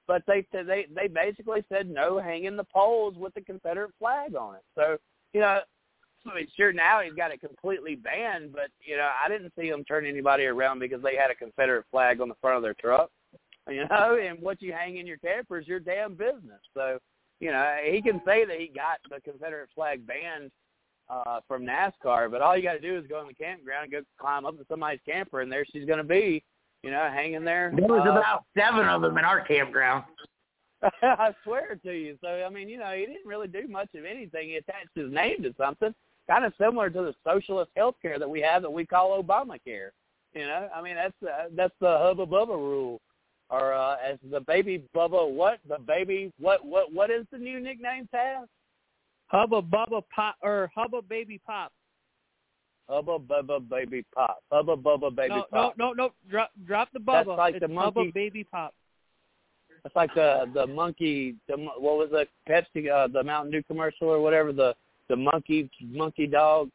But they they they basically said no hanging the poles with the Confederate flag on it. So you know, I mean, sure now he's got it completely banned, but you know, I didn't see him turn anybody around because they had a Confederate flag on the front of their truck. (laughs) You know, and what you hang in your camper is your damn business. So, you know, he can say that he got the Confederate flag banned uh from NASCAR, but all you got to do is go in the campground and go climb up to somebody's camper, and there she's going to be, you know, hanging there. There was uh, about seven of them in our campground. (laughs) I swear to you. So I mean, you know, he didn't really do much of anything. He attached his name to something, kind of similar to the socialist health care that we have that we call Obamacare. You know, I mean, that's uh, that's the hubba bubba rule, or uh, as the baby bubba what the baby what what what is the new nickname Taz? Hubba Bubba Pop or Hubba Baby Pop. Hubba bubba baby pop. Hubba bubba baby no, pop. no, no, no. Drop, drop the bubble. That's like it's the monkey- Hubba Baby Pop. It's like the the monkey. The what was the Pepsi? Uh, the Mountain Dew commercial or whatever. The the monkey monkey dog.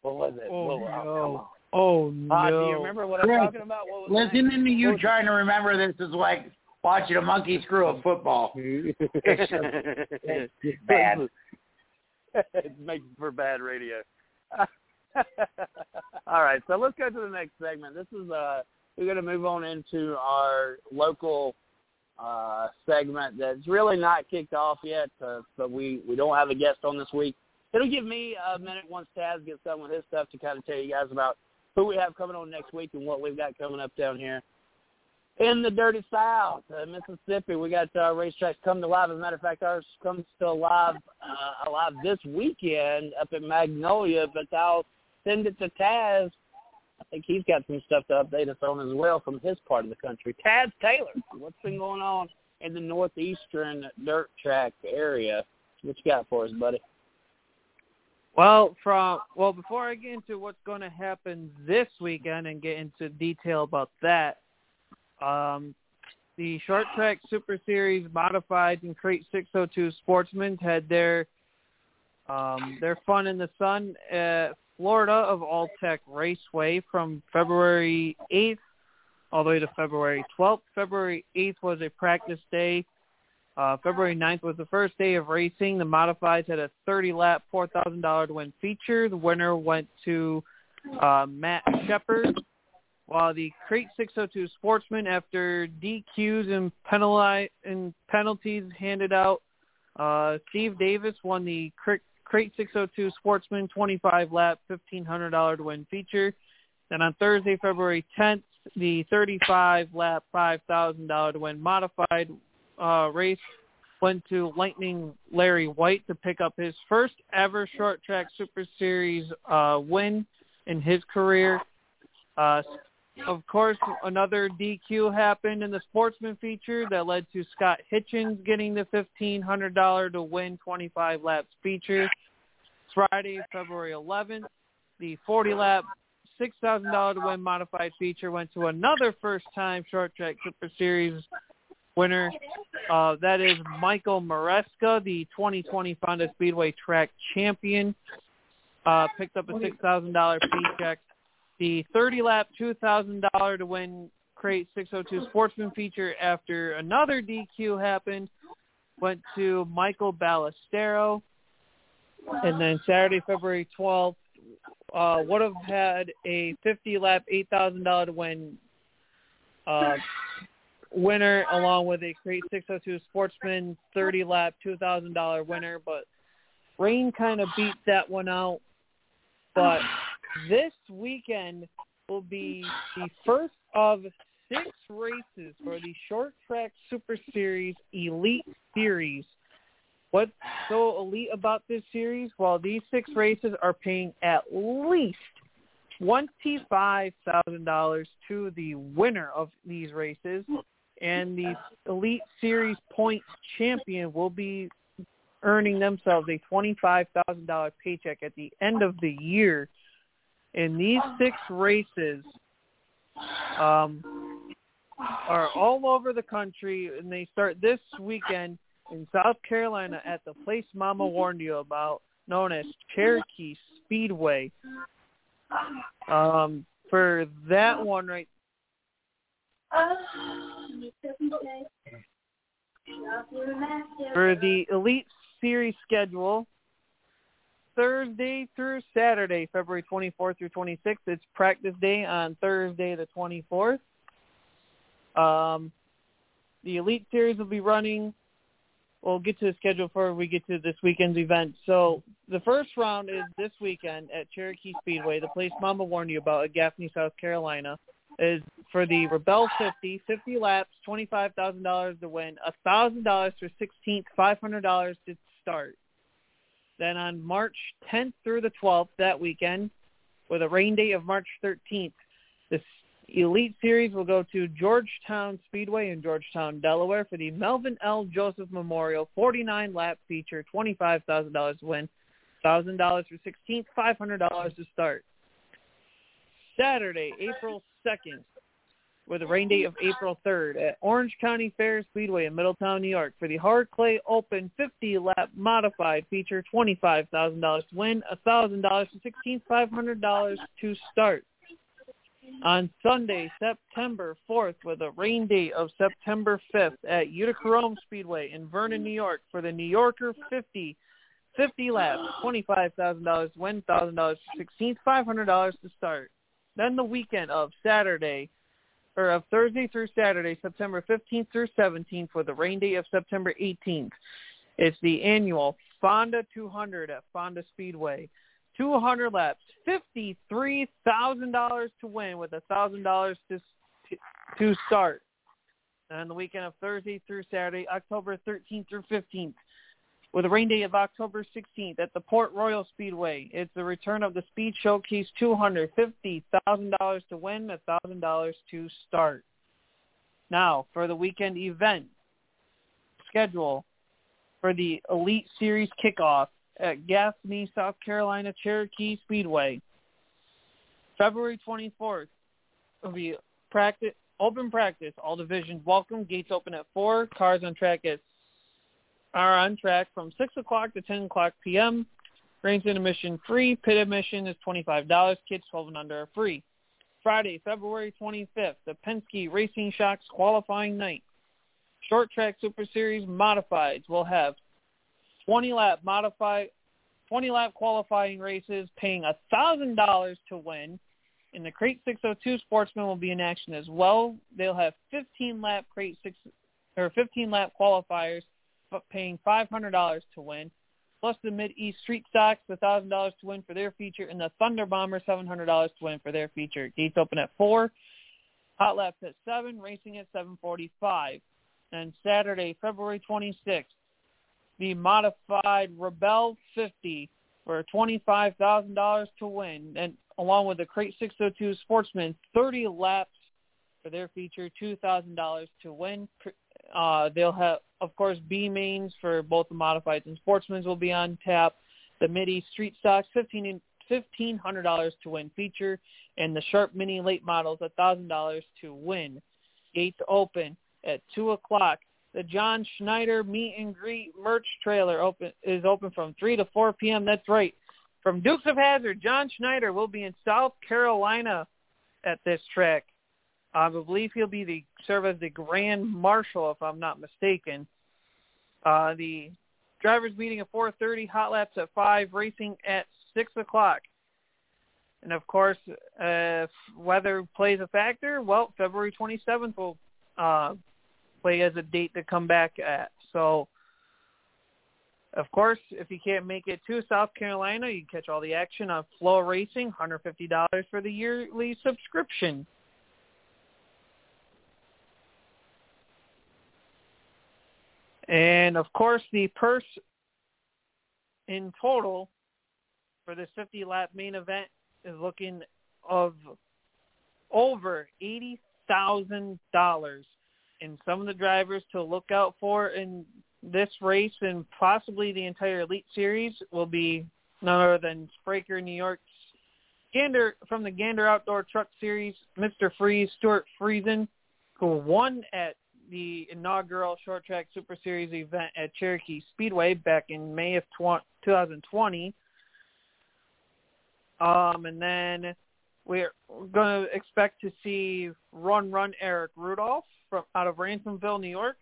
What was it? Oh, What- no. come on. Oh no. Uh, do you remember what I'm talking about? What was the name? Listening to you What- trying to remember this is like watching a monkey screw a football. (laughs) It's just- it's (laughs) just bad. (laughs) it makes for bad radio. (laughs) All right, so let's go to the next segment. This is uh we're going to move on into our local uh segment that's really not kicked off yet, uh, but we we don't have a guest on this week. It'll give me a minute once Taz gets done with his stuff to kind of tell you guys about who we have coming on next week and what we've got coming up down here in the dirty South, uh, Mississippi. We got uh, racetracks come to live. As a matter of fact, ours comes to live uh, alive this weekend up at Magnolia, but I'll send it to Taz. I think he's got some stuff to update us on as well from his part of the country. Taz Taylor, what's been going on in the northeastern dirt track area? What you got for us, buddy? Well, from well, before I get into what's going to happen this weekend and get into detail about that, um, the Short Track Super Series Modified and Crate 602 Sportsmen had their um, their fun in the sun at Florida of Alltech Raceway from February 8th all the way to February 12th. February 8th was a practice day. Uh, February 9th was the first day of racing. The modifieds had a 30-lap, $4,000 win feature. The winner went to uh, Matt Shepard, while the Crate 602 Sportsman, after DQs and, and penalties handed out, uh, Steve Davis won the Crate 602 Sportsman 25-lap, $1,500 to win feature. Then on Thursday, February 10th, the 35-lap, $5,000 to win modified uh, race went to Lightning Larry White to pick up his first ever short track Super Series uh, win in his career. Uh, of course, another DQ happened in the sportsman feature that led to Scott Hitchens getting the $1,500 to win 25 laps feature. Friday, February 11th, the 40 lap $6,000 to win modified feature went to another first-time short track Super Series winner. Uh, that is Michael Maresca, the 2020 Fonda Speedway track champion. Uh, picked up a $6,000 paycheck. The 30-lap $2,000 to win Crate 602 Sportsman feature after another DQ happened went to Michael Ballestero. And then Saturday, February 12th, uh, would have had a 50 lap, eight thousand dollar to win uh, winner, along with a Crate 602 Sportsman 30 lap, two thousand dollar winner. But rain kind of beat that one out. But this weekend will be the first of six races for the Short Track Super Series Elite Series What's so elite about this series? Well, these six races are paying at least twenty-five thousand dollars to the winner of these races, and the Elite Series points champion will be earning themselves a twenty-five thousand dollar paycheck at the end of the year. And these six races um, are all over the country, and they start this weekend in South Carolina at the place Mama warned you about, known as Cherokee Speedway. Um, for that one right for the Elite Series schedule, Thursday through Saturday, February 24th through 26th. It's practice day on Thursday the 24th. Um, the Elite Series will be running we'll get to the schedule before we get to this weekend's event. So the first round is this weekend at Cherokee Speedway, the place Mama warned you about at Gaffney, South Carolina, is for the Rebel 50, 50 laps, $25,000 to win, $1,000 for 16th, $500 to start. Then on March 10th through the 12th that weekend, with a rain date of March 13th, the Elite Series will go to Georgetown Speedway in Georgetown, Delaware for the Melvin L. Joseph Memorial 49-lap feature, $25,000 win, $1,000 for 16th, $500 to start. Saturday, April 2nd, with a rain date of April 3rd at Orange County Fair Speedway in Middletown, New York. For the Hard Clay Open 50-lap modified feature, $25,000 to win, $1,000 for 16th, $500 to start. On Sunday, September 4th, with a rain date of September 5th at Utica Rome Speedway in Vernon, New York. For the New Yorker 50, 50 laps, $25,000, win, $1,000 16th, $500 to start. Then the weekend of Saturday, or of Thursday through Saturday, September 15th through 17th, for the rain day of September 18th. It's the annual Fonda 200 at Fonda Speedway. 200 laps, $53,000 to win with $1,000 to to start. And the weekend of Thursday through Saturday, October 13th through 15th, with a rain day of October 16th at the Port Royal Speedway. It's the return of the Speed Showcase 200, $50,000 to win, $1,000 to start. Now, for the weekend event schedule for the Elite Series kickoff, at Gaffney, South Carolina Cherokee Speedway. February 24th will be practice open practice. All divisions welcome. Gates open at 4. Cars on track at, are on track from 6 o'clock to 10 o'clock p.m. Range admission free. Pit admission is $25. Kids 12 and under are free. Friday, February 25th, the Penske Racing Shocks qualifying night. Short Track Super Series Modifieds will have 20 lap modified 20 lap qualifying races paying $1,000 to win. And the Crate 602 Sportsman will be in action as well. They'll have 15 lap Crate 6 or 15 lap qualifiers paying $500 to win. Plus the Mid East Street Stocks, $1,000 to win for their feature, and the Thunder Bomber, $700 to win for their feature. Gates open at 4, hot laps at 7, racing at 745. And Saturday, February 26th, the modified Rebel 50 for $25,000 to win, and along with the Crate 602 Sportsman, 30 laps for their feature, $2,000 to win. Uh, they'll have, of course, B mains for both the modifieds and sportsmen will be on tap. The Midi Street Stocks, fifteen fifteen hundred dollars to win feature, and the Sharp Mini late models, a thousand dollars to win. Gates open at two o'clock. The John Schneider meet and greet merch trailer open is open from three to four p.m. That's right. From Dukes of Hazzard, John Schneider will be in South Carolina at this track. I believe he'll be the serve as the grand marshal, if I'm not mistaken. Uh, the drivers meeting at 4:30, hot laps at five, racing at six o'clock. And of course, uh, weather plays a factor, well, February 27th will uh, play as a date to come back at. So, of course, if you can't make it to South Carolina, you can catch all the action on FloRacing, $150 for the yearly subscription. And of course, the purse in total for this 50 lap main event is looking of over eighty thousand dollars. And some of the drivers to look out for in this race and possibly the entire Elite Series will be none other than Spraker New York's Gander from the Gander Outdoor Truck Series, Mr. Freeze, Stewart Friesen, who won at the inaugural Short Track Super Series event at Cherokee Speedway back in May of 2020. Um, and then we're going to expect to see Run Run Erick Rudolph from out of Ransomville, New York.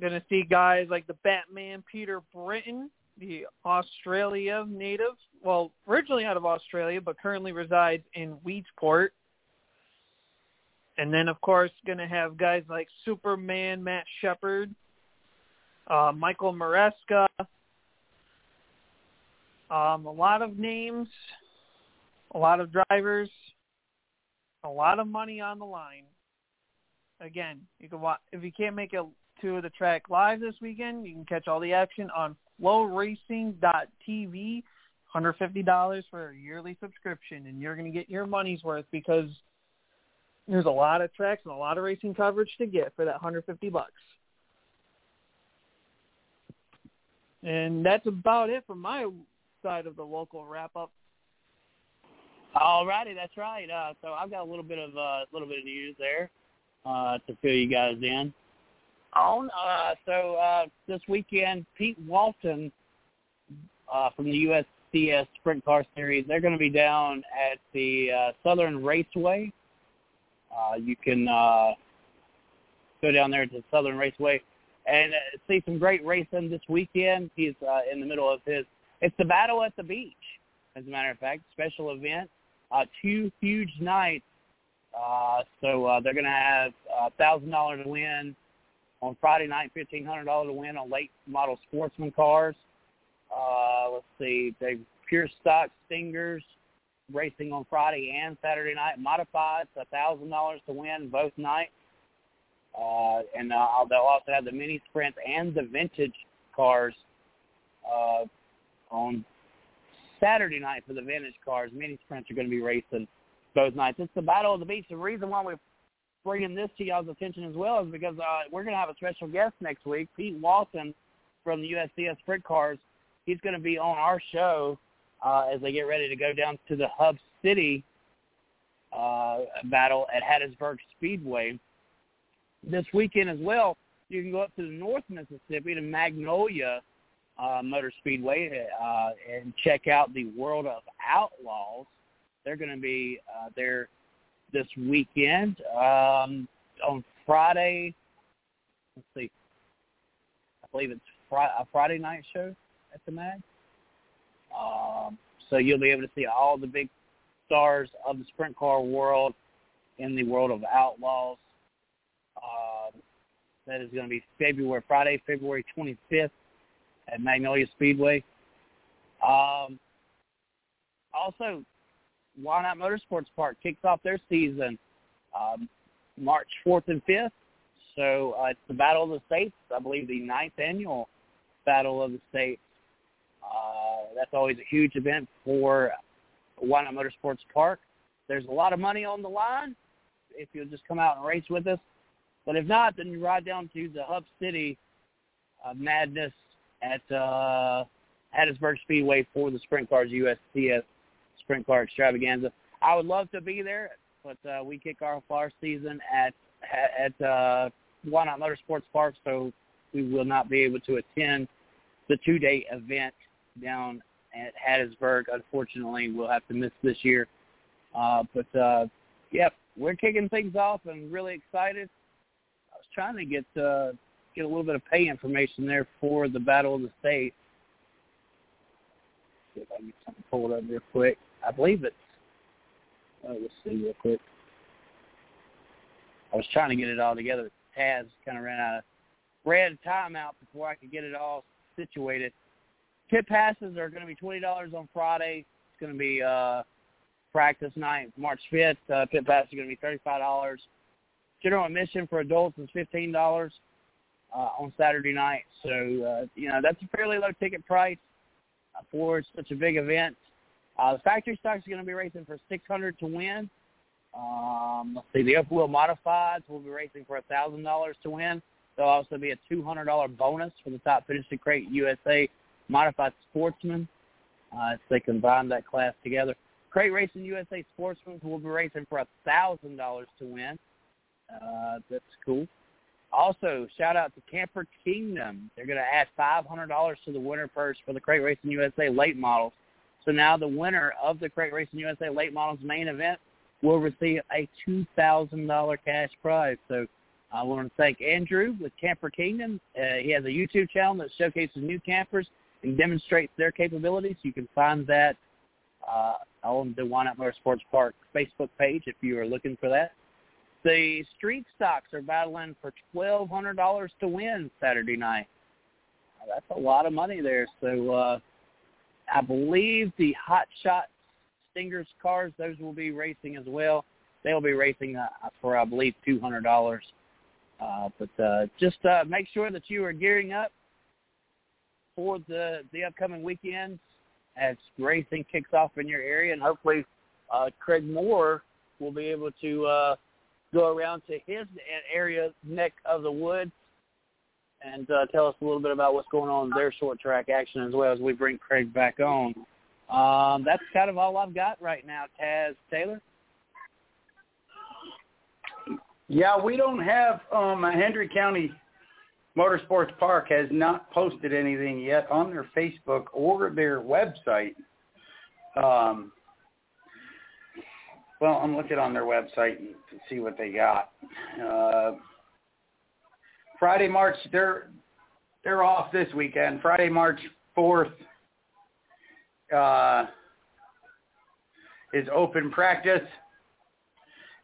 Going to see guys like the Batman Peter Britten, the Australia native, well, originally out of Australia, but currently resides in Weedsport. And then, of course, going to have guys like Superman, Matt Shepard, uh, Michael Maresca, um, a lot of names, a lot of drivers, a lot of money on the line. Again, you can watch if you can't make it to the track live this weekend. You can catch all the action on FloRacing.tv. $150 for a yearly subscription, and you're going to get your money's worth because there's a lot of tracks and a lot of racing coverage to get for that 150 bucks. And that's about it from my side of the local wrap up. All righty, that's right. Uh, so I've got a little bit of a uh, little bit of news there uh, to fill you guys in. On uh, so uh, this weekend, Pete Walton uh, from the USCS Sprint Car Series, they're going to be down at the uh, Southern Raceway uh, you can uh, go down there to Southern Raceway and uh, see some great racing this weekend. He's uh, in the middle of his. It's the Battle at the Beach, as a matter of fact, special event. Uh, two huge nights. Uh, so uh, they're going to have a thousand dollar to win on Friday night, fifteen hundred dollar to win on late model sportsman cars. Uh, let's see, they pure stock Stingers racing on Friday and Saturday night. Modified, a thousand dollars to win both nights. Uh, and uh, they'll also have the mini sprint and the vintage cars uh, on Saturday night for the vintage cars. Mini sprints are going to be racing both nights. It's the Battle of the Beach. The reason why we're bringing this to y'all's attention as well is because uh, we're going to have a special guest next week, Pete Walton from the USCS Sprint Cars. He's going to be on our show uh, as they get ready to go down to the hub city uh, battle at Hattiesburg Speedway this weekend as well. You can go up to the North Mississippi to Magnolia uh, Motor Speedway uh, and check out the World of Outlaws. They're going to be uh, there this weekend um, on Friday. Let's see. I believe it's fr- a Friday night show at the Mag. Um, so you'll be able to see all the big stars of the sprint car world in the world of outlaws. Um, that is going to be February Friday, February 25th at Magnolia Speedway. Um, also, Not Motorsports Park kicks off their season um, March 4th and 5th. So uh, it's the Battle of the States, I believe the ninth annual Battle of the States. Uh, that's always a huge event for Why Not Motorsports Park. There's a lot of money on the line if you'll just come out and race with us. But if not, then you ride down to the Hub City uh, Madness at uh, Hattiesburg Speedway for the Sprint Cars USCS Sprint Car Extravaganza. I would love to be there, but uh, we kick off our season at at uh, Why Not Motorsports Park, so we will not be able to attend the two-day event down at Hattiesburg. Unfortunately, we'll have to miss this year. Uh, but uh, yep, we're kicking things off and really excited. I was trying to get uh, get a little bit of pay information there for the Battle of the States. See if I can get something pulled up real quick. I believe it's. Uh, let's see real quick. I was trying to get it all together. Taz kind of ran out of ran timeout before I could get it all situated. Pit passes are going to be twenty dollars on Friday. It's going to be uh, practice night, March fifth. Uh, pit passes are going to be thirty five dollars. General admission for adults is fifteen dollars uh, on Saturday night. So uh, you know that's a fairly low ticket price uh, for such a big event. Uh, the factory stock is going to be racing for six hundred to win. Um, let's see, the upwheel modifieds will be racing for thousand dollars to win. There'll also be a two hundred dollar bonus for the top finishing crate USA modified sportsman. Uh, if they combine that class together. Crate Racing USA Sportsmen will be racing for a thousand dollars to win. Uh, that's cool. Also, shout out to Camper Kingdom. They're going to add five hundred dollars to the winner purse for the Crate Racing USA late models. So now the winner of the Crate Racing USA late models main event will receive a two thousand dollar cash prize. So I want to thank Andrew with Camper Kingdom. Uh, he has a YouTube channel that showcases new campers demonstrates their capabilities. You can find that uh, on the Why Motorsports Park Facebook page if you are looking for that. The street stocks are battling for twelve hundred dollars to win Saturday night. That's a lot of money there. So uh, I believe the Hot Shot Stingers cars, those will be racing as well. They'll be racing uh, for I believe two hundred dollars. Uh, but uh, just uh, make sure that you are gearing up for the the upcoming weekends as racing kicks off in your area, and hopefully uh, Craig Moore will be able to uh, go around to his area neck of the woods and uh, tell us a little bit about what's going on in their short track action as well as we bring Craig back on. Um, that's kind of all I've got right now, Taz Taylor. Yeah, we don't have um Hendry County Motorsports Park has not posted anything yet on their Facebook or their website. Um, well, I'm looking on their website to see what they got. Uh, Friday, March they're they're off this weekend. Friday, March fourth uh, is open practice,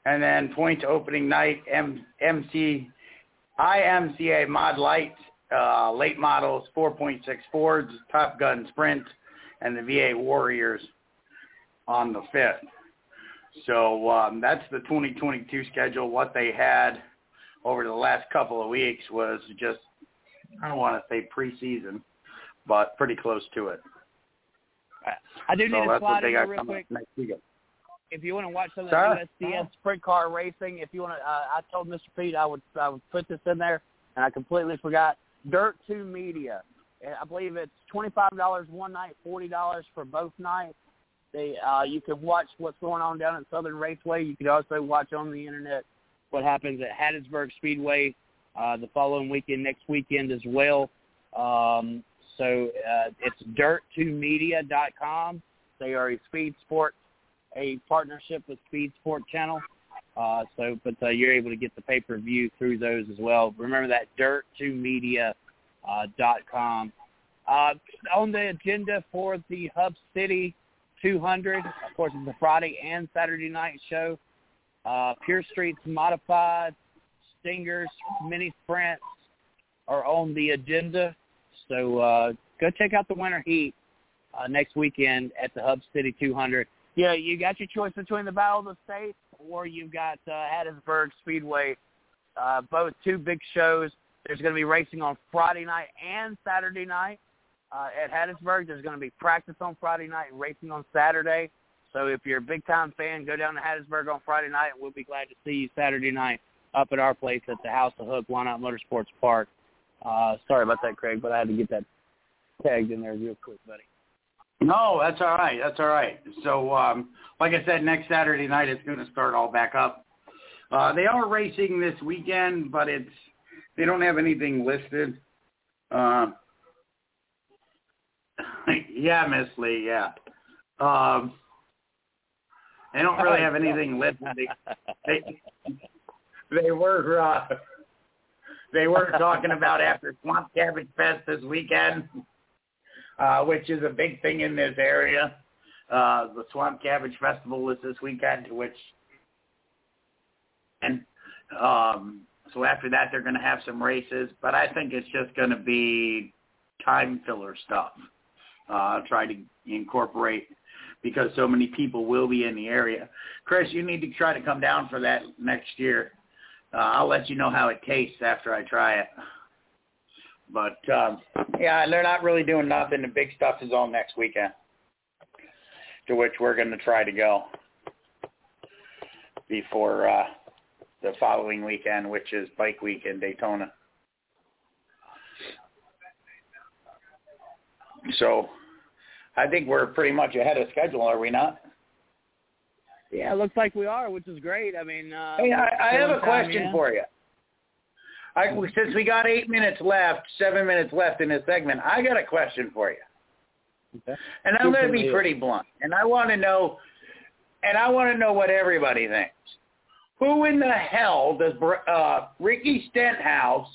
and then point opening night M- MC IMCA Mod Light uh, late models 4.6 Fords, Top Gun Sprint, and the VA Warriors on the fifth. So um, that's the 2022 schedule. What they had over the last couple of weeks was just, I don't want to say preseason, but pretty close to it. I do need so to that's slide in real quick. Up next weekend. If you want to watch some of Sure. the USCS sprint car racing, if you want to, uh, I told Mr. Pete I would I would put this in there, and I completely forgot. Dirt Two Media. I believe it's twenty five dollars one night, forty dollars for both nights. They uh, you can watch what's going on down at Southern Raceway. You can also watch on the internet what happens at Hattiesburg Speedway uh, the following weekend, next weekend as well. Um, so uh, it's dirt2media.com. They are a speed sport, a partnership with Speed Sport Channel. Uh, so, but uh, you're able to get the pay-per-view through those as well. Remember that dirt2media.com. Uh, dot com. Uh, on the agenda for the Hub City 200, of course, it's a Friday and Saturday night show. Uh, Pure Streets Modified, Stingers, Mini Sprints are on the agenda. So uh, go check out the Winter Heat uh, next weekend at the Hub City 200. Yeah, you got your choice between the Battle of the States or you've got uh, Hattiesburg Speedway. Uh, both two big shows. There's going to be racing on Friday night and Saturday night uh, at Hattiesburg. There's going to be practice on Friday night and racing on Saturday. So if you're a big time fan, go down to Hattiesburg on Friday night. And we'll be glad to see you Saturday night up at our place at the House of Hook, One Out Motorsports Park. Uh, sorry about that, Craig, but I had to get that tagged in there real quick, buddy. No, that's all right. That's all right. So, um, like I said, next Saturday night it's going to start all back up. Uh, they are racing this weekend, but it's they don't have anything listed. Uh, (laughs) yeah, Miss Lee. Yeah. Um, they don't really have anything listed. They, they, were uh, they were talking about after Swamp Cabbage Fest this weekend, uh, which is a big thing in this area. Uh, the Swamp Cabbage Festival is this weekend, which and um, so after that they're going to have some races, but I think it's just going to be time filler stuff. Uh, try to incorporate because so many people will be in the area. Chris, you need to try to come down for that next year. Uh, I'll let you know how it tastes after I try it. But um, yeah, they're not really doing nothing. The big stuff is all next weekend, to which we're going to try to go before uh, the following weekend, which is Bike Week in Daytona. So I think we're pretty much ahead of schedule, are we not? Yeah, it looks like we are, which is great. I mean, uh, hey, I, I have a question yeah. for you. I, since we got eight minutes left, seven minutes left in this segment, I got a question for you. Okay. And I'm going to be pretty blunt. And I want to know, and I want to know what everybody thinks. Who in the hell does uh, Ricky Stenhouse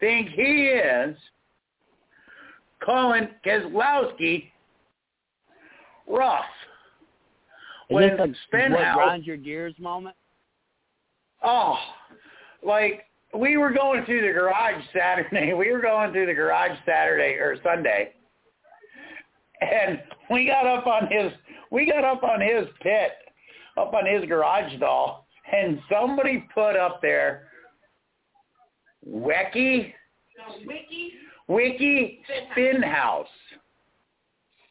think he is calling Keselowski rough? Is when this a Stenhouse, what grind your gears moment? Oh, like we were going through the garage Saturday. (laughs) We were going through the garage Saturday or Sunday, and we got up on his we got up on his pit, up on his garage stall, and somebody put up there, Wecky, Wiki, Wiki Spinhouse.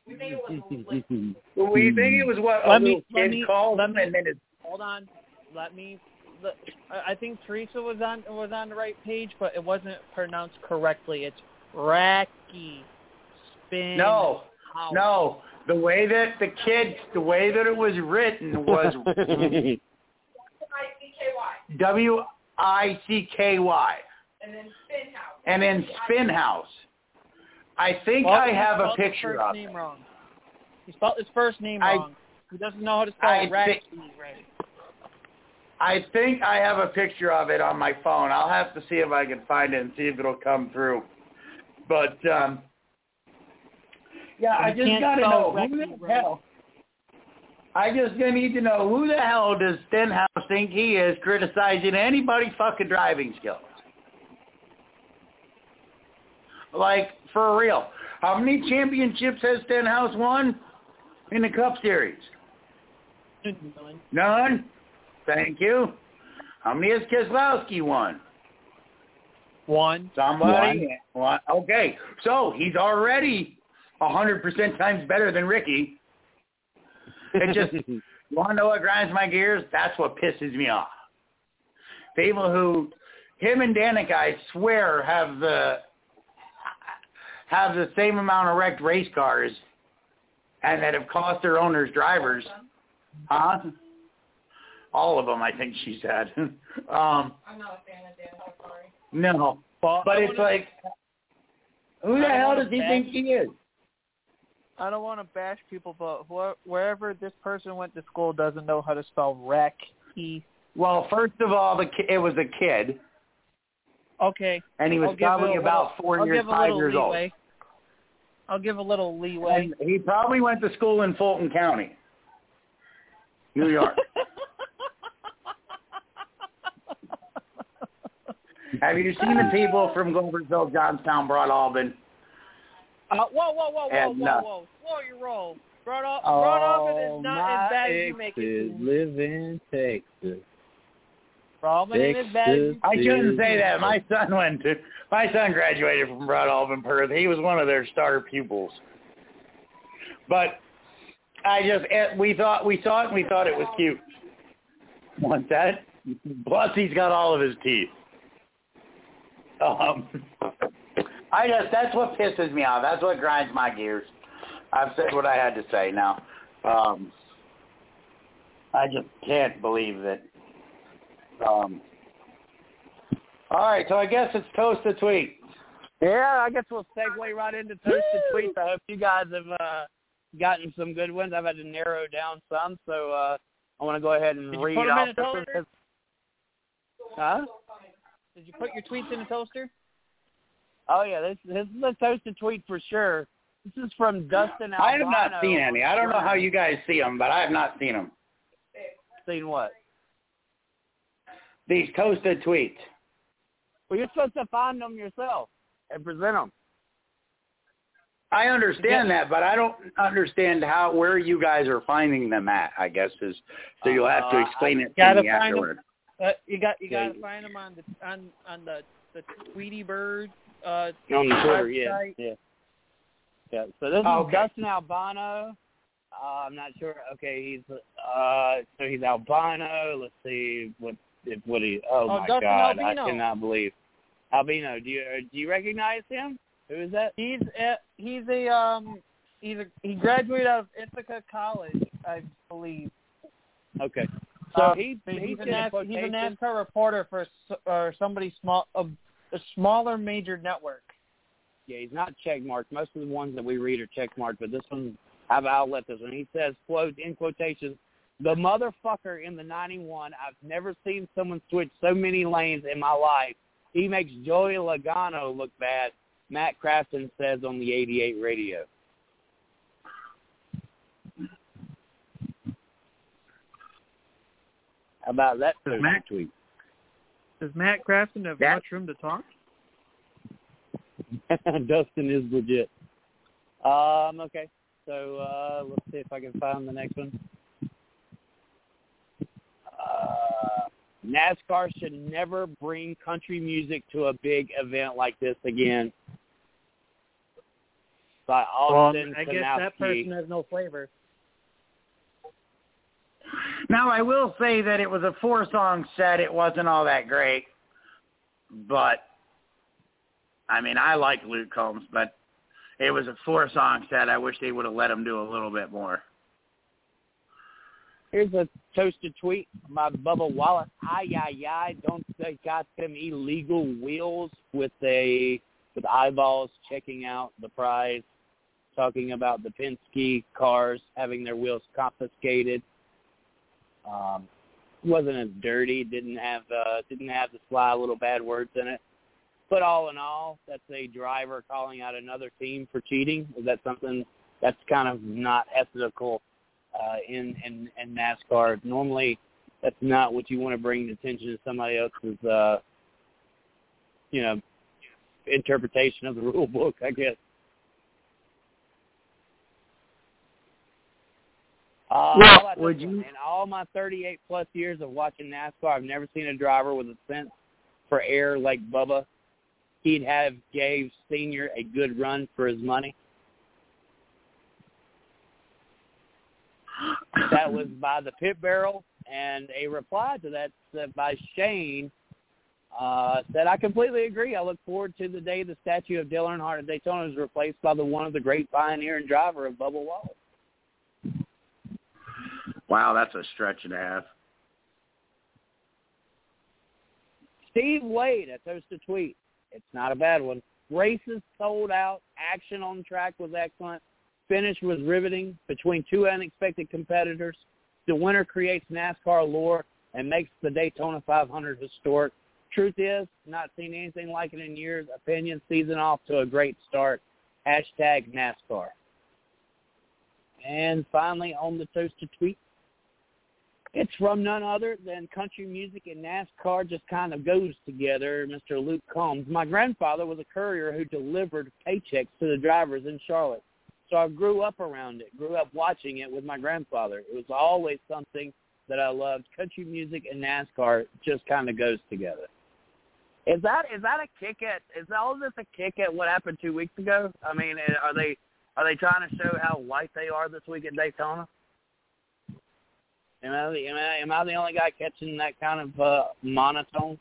we think it was. (laughs) We think it was what a Let me- let me- called let him, me- and then it's Hold on. Let me. Let, I I think Teresa was on was on the right page, but it wasn't pronounced correctly. It's Racky Spin. no, House. no. The way that the kid, the way that it was written was I-C-K-Y. (laughs) W I C K Y, And then spin house. and then Spin House. I think Well, I have a spelled his picture first of name it. wrong. He spelled his first name I- wrong. He doesn't know how to spell I Racky right. I think I have a picture of it on my phone. I'll have to see if I can find it and see if it'll come through. But um yeah, I just gotta know who the hell. I just gonna need to know who the hell does Stenhouse think he is criticizing anybody's fucking driving skills? Like for real. How many championships has Stenhouse won in the Cup Series? None. Thank you. How many has Keselowski won? One. Somebody. One. Okay, so he's already a hundred percent times better than Ricky. It just (laughs) you want to know what grinds my gears? That's what pisses me off. People who him and Danica, I swear, have the have the same amount of wrecked race cars and that have cost their owners drivers. Huh? All of them, I think she said. (laughs) um, I'm not a fan of Dan. I'm sorry. no, Well, but I it's wanna- like, who the hell wanna does he back- think he is? I don't want to bash people, but wh- wherever this person went to school doesn't know how to spell wreck. He Well, first of all, the ki- it was a kid, okay. and he was I'll give probably it a about little, four I'll years, give a five little years old. leeway. I'll give a little leeway. And he probably went to school in Fulton County, New York. (laughs) Have you seen the people from Gloversville, Johnstown, Broadalbin? Uh, whoa, whoa, whoa, whoa, And, whoa, uh, whoa! Slow your roll. Broad off, broad off it is not as bad as you make it. seem. live in Texas. Probably ain't as bad as I shouldn't say that. My son went to my son graduated from Broadalbin Perth. He was one of their star pupils. But I just eh, we thought we saw it and we thought it was cute. Want that? Plus he's got all of his teeth. Um, I just that's what pisses me off. That's what grinds my gears. I've said what I had to say now. Um, I just can't believe that. Um, all right, so I guess it's toast to tweet. Yeah, I guess we'll segue right into toasted tweets. I hope you guys have uh, gotten some good ones. I've had to narrow down some, so uh, I want to go ahead and Did you read put 'em in off a this one. Huh? Did you put your tweets in a toaster? Oh yeah, this this is a toasted tweet for sure. This is from Dustin Albino. I have not seen any. I don't know how you guys see them, but I have not seen them. seen what. These toasted tweets. Well, you're supposed to find them yourself and present them. I understand that, but I don't understand how where you guys are finding them at. I guess is so you'll have to Uh, explain it to gotta me find 'em. Afterward. Uh, you got you Yeah. got to find them on the on on the the Tweety Bird. Uh, On the Twitter, yeah, website. yeah, yeah. So this is Okay. Dustin Albino. Uh, I'm not sure. Okay, he's uh, so he's albino. Let's see what if what he. Oh, Oh, my Dustin God, Albino. I cannot believe Albino. Do you uh, do you recognize him? Who is that? He's a, he's a um he's a he graduated out of Ithaca College, I believe. Okay, so Um, he he's a, did NAS, he's a. NASCAR reporter for or somebody small a, a smaller major network. Yeah, he's not check marked. Most of the ones that we read are check marked, but this one, I've outlet this one. He says, quote, in quotations, the motherfucker in the 91, I've never seen someone switch so many lanes in my life. He makes Joey Logano look bad, Matt Crafton says on the 88 radio. How about that Matt- tweet? Does Matt Crafton have That- much room to talk? (laughs) Dustin is legit. Um, okay. So uh, let's see if I can find the next one. Uh, NASCAR should never bring country music to a big event like this again. By Well, Austin I guess that person has no flavor. Now I will say that it was a four song set. It wasn't all that great, but I mean I like Luke Combs, but it was a four song set. I wish they would have let him do a little bit more. Here's a toasted tweet by Bubba Wallace. Ay, ay, ay, don't they got them illegal wheels with a with eyeballs checking out the prize, talking about the Penske cars having their wheels confiscated. Um, wasn't as dirty, didn't have uh, didn't have the sly little bad words in it. But all in all, that's a driver calling out another team for cheating. Is that something that's kind of not ethical uh, in, in in NASCAR. Normally, that's not what you want to bring attention to somebody else's, uh, you know, interpretation of the rule book. I guess. Uh, Well, how about this would one? In all my 38 plus years of watching NASCAR, I've never seen a driver with a sense for air like Bubba. He'd have gave Senior a good run for his money. that was (gasps) by the pit barrel, and a reply to that said by Shane uh, said, "I completely agree. I look forward to the day the statue of Dale Earnhardt at Daytona is replaced by the one of the great pioneer and driver of Bubba Wallace." Wow, that's a stretch and a half. Steve Wade at Toast to Tweet. It's not a bad one. Races sold out. Action on track was excellent. Finish was riveting between two unexpected competitors. The winner creates NASCAR lore and makes the Daytona 500 historic. Truth is, not seen anything like it in years. Opinion season off to a great start. Hashtag NASCAR. And finally, on the Toast to Tweet, it's from none other than country music and NASCAR just kind of goes together, Mr. Luke Combs. My grandfather was a courier who delivered paychecks to the drivers in Charlotte. So I grew up around it, grew up watching it with my grandfather. It was always something that I loved. Country music and NASCAR just kind of goes together. Is that is that a kick at is all this a kick at what happened two weeks ago? I mean, are they are they trying to show how white they are this week at Daytona? Am I, am I, am I the only guy catching that kind of uh, monotone?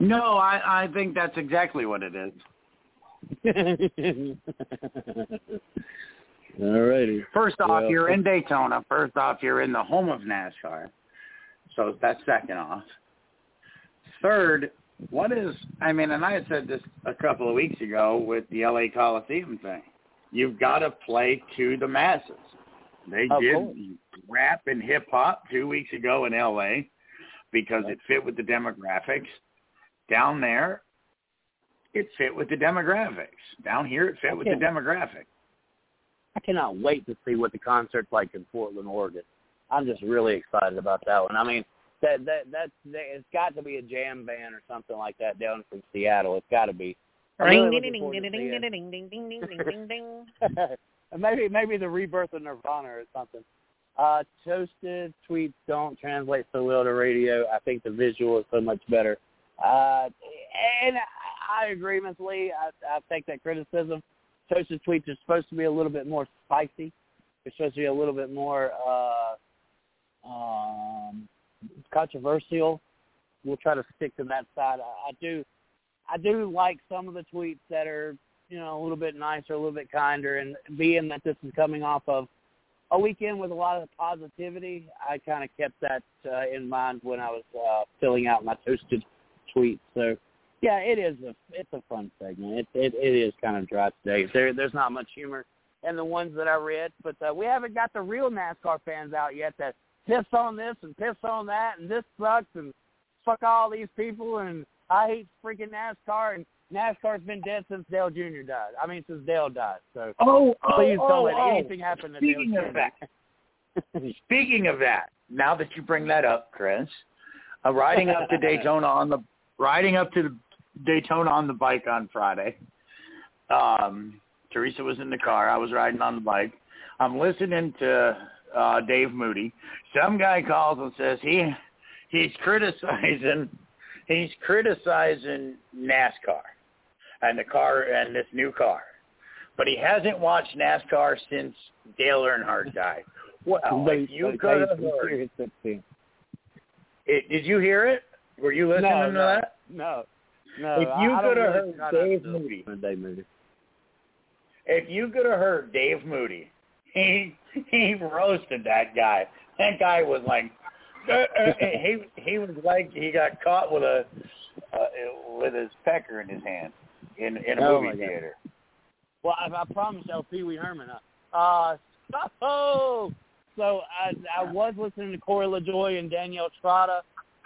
No, I, I think that's exactly what it is. (laughs) All righty. First off, Well- you're in Daytona. First off, you're in the home of NASCAR. So that's second off. Third, what is, I mean, and I had said this a couple of weeks ago with the LA Coliseum thing. You've got to play to the masses. They Of did course. rap and hip hop two weeks ago in LA because it fit with the demographics. Down there, it fit with the demographics. Down here, it fit with the demographics. I cannot wait to see what the concert's like in Portland, Oregon. I'm just really excited about that one. I mean, that that that's that, it's got to be a jam band or something like that down from Seattle. It's got to be. I'm really looking forward to seeing it. (laughs) maybe maybe the rebirth of Nirvana or something. Uh, toasted tweets don't translate so well to radio. I think the visual is so much better. Uh, and I, agree, Ms. Lee. I, I take that criticism. Toasted tweets are supposed to be a little bit more spicy. They're supposed to be a little bit more uh, um, controversial. We'll try to stick to that side. I, I do, I do like some of the tweets that are, you know, a little bit nicer, a little bit kinder, and being that this is coming off of a weekend with a lot of positivity, I kind of kept that uh, in mind when I was uh, filling out my toasted tweets. So, yeah, it is a it's a fun segment. It it, it is kind of dry today. There there's not much humor in the ones that I read, but uh, we haven't got the real NASCAR fans out yet that piss on this and piss on that and this sucks and fuck all these people and I hate freaking NASCAR and NASCAR's been dead since Dale Jr. died. I mean since Dale died. So Oh, please oh, don't let oh, anything happen to Speaking Dale of Jr. that, (laughs) speaking of that, now that you bring that up, Chris, uh, riding up to Daytona on the riding up to Daytona on the bike on Friday. Um, Teresa was in the car. I was riding on the bike. I'm listening to uh, Dave Moody. Some guy calls and says he he's criticizing he's criticizing NASCAR and the car and this new car, but he hasn't watched NASCAR since Dale Earnhardt died. Well, (laughs) if you could have heard, it, did you hear it? Were you listening no, to no, that? No, no. If you could have heard Dave Moody. Dave Moody. If you could have heard Dave Moody, he he roasted that guy. That guy was like, (laughs) he he was like he got caught with a uh, with his pecker in his hand in in a Oh, my movie God. theater. Well, I, I promised El Pee Wee Herman. Uh, uh, so, so I, I was listening to Corey LaJoie and Danielle Trotta,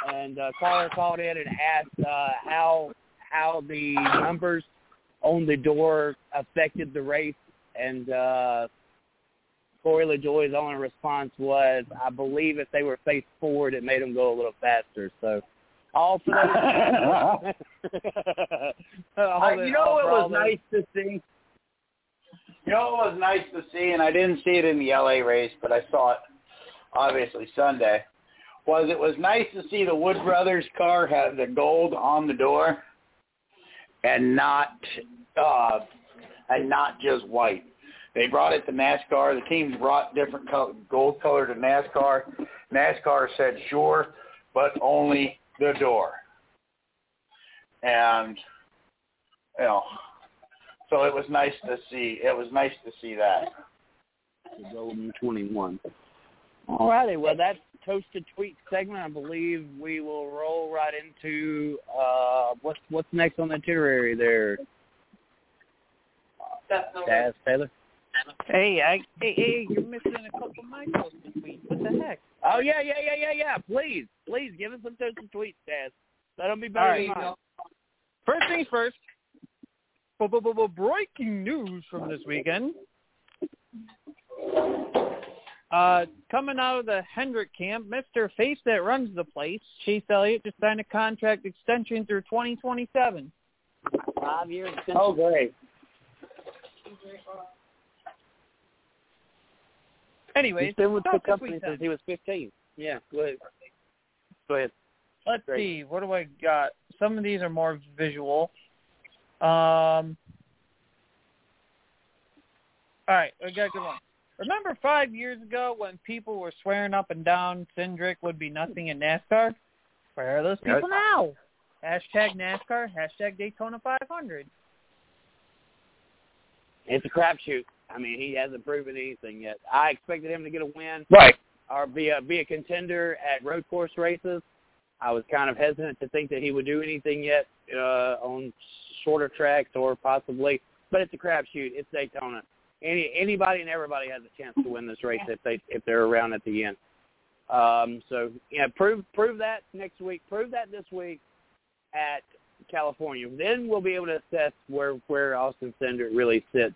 and uh, caller called in and asked uh, how how the numbers on the door affected the race, and uh, Corey LaJoie's only response was, "I believe if they were face forward, it made them go a little faster." So. All for. (laughs) All I, you know it was nice to see. You know it was nice to see, and I didn't see it in the LA race, but I saw it obviously Sunday. Was it was nice to see the Wood Brothers car have the gold on the door, and not uh, and not just white. They brought it to NASCAR. The teams brought different color, gold color to NASCAR. NASCAR said sure, but only the door. And you know, so it was nice to see. It was nice to see that. the Golden 21. All righty. Well, that toasted tweet segment, I believe we will roll right into uh, what's what's next on the itinerary there. Taz Taylor. Hey, I, hey, hey, you're missing a couple of my toasted tweets. What the heck? Oh yeah, yeah, yeah, yeah, yeah. Please, please give us some toasted tweets, Taz. That'll be better All than right. mine. First things first. Breaking news from this weekend. Uh, coming out of the Hendrick camp, Mr. Face that runs the place, Chase Elliott, just signed a contract extension through 2027. Five years. Oh, great. Anyways, He's been with the company since he was 15. Yeah, go ahead. Go ahead. Let's Great. see. What do I got? Some of these are more visual. Um. All right, I got a good one. Remember five years ago when people were swearing up and down Cindric would be nothing in NASCAR? Where are those people now? Hashtag NASCAR, hashtag Daytona 500. It's a crapshoot. I mean, he hasn't proven anything yet. I expected him to get a win Right. or be a be a contender at road course races. I was kind of hesitant to think that he would do anything yet uh, on shorter tracks or possibly, but it's a crapshoot. It's Daytona. Any anybody and everybody has a chance to win this (laughs) race if they if they're around at the end. Um, so yeah, prove prove that next week. Prove that this week at California. Then we'll be able to assess where where Austin Cindric really sits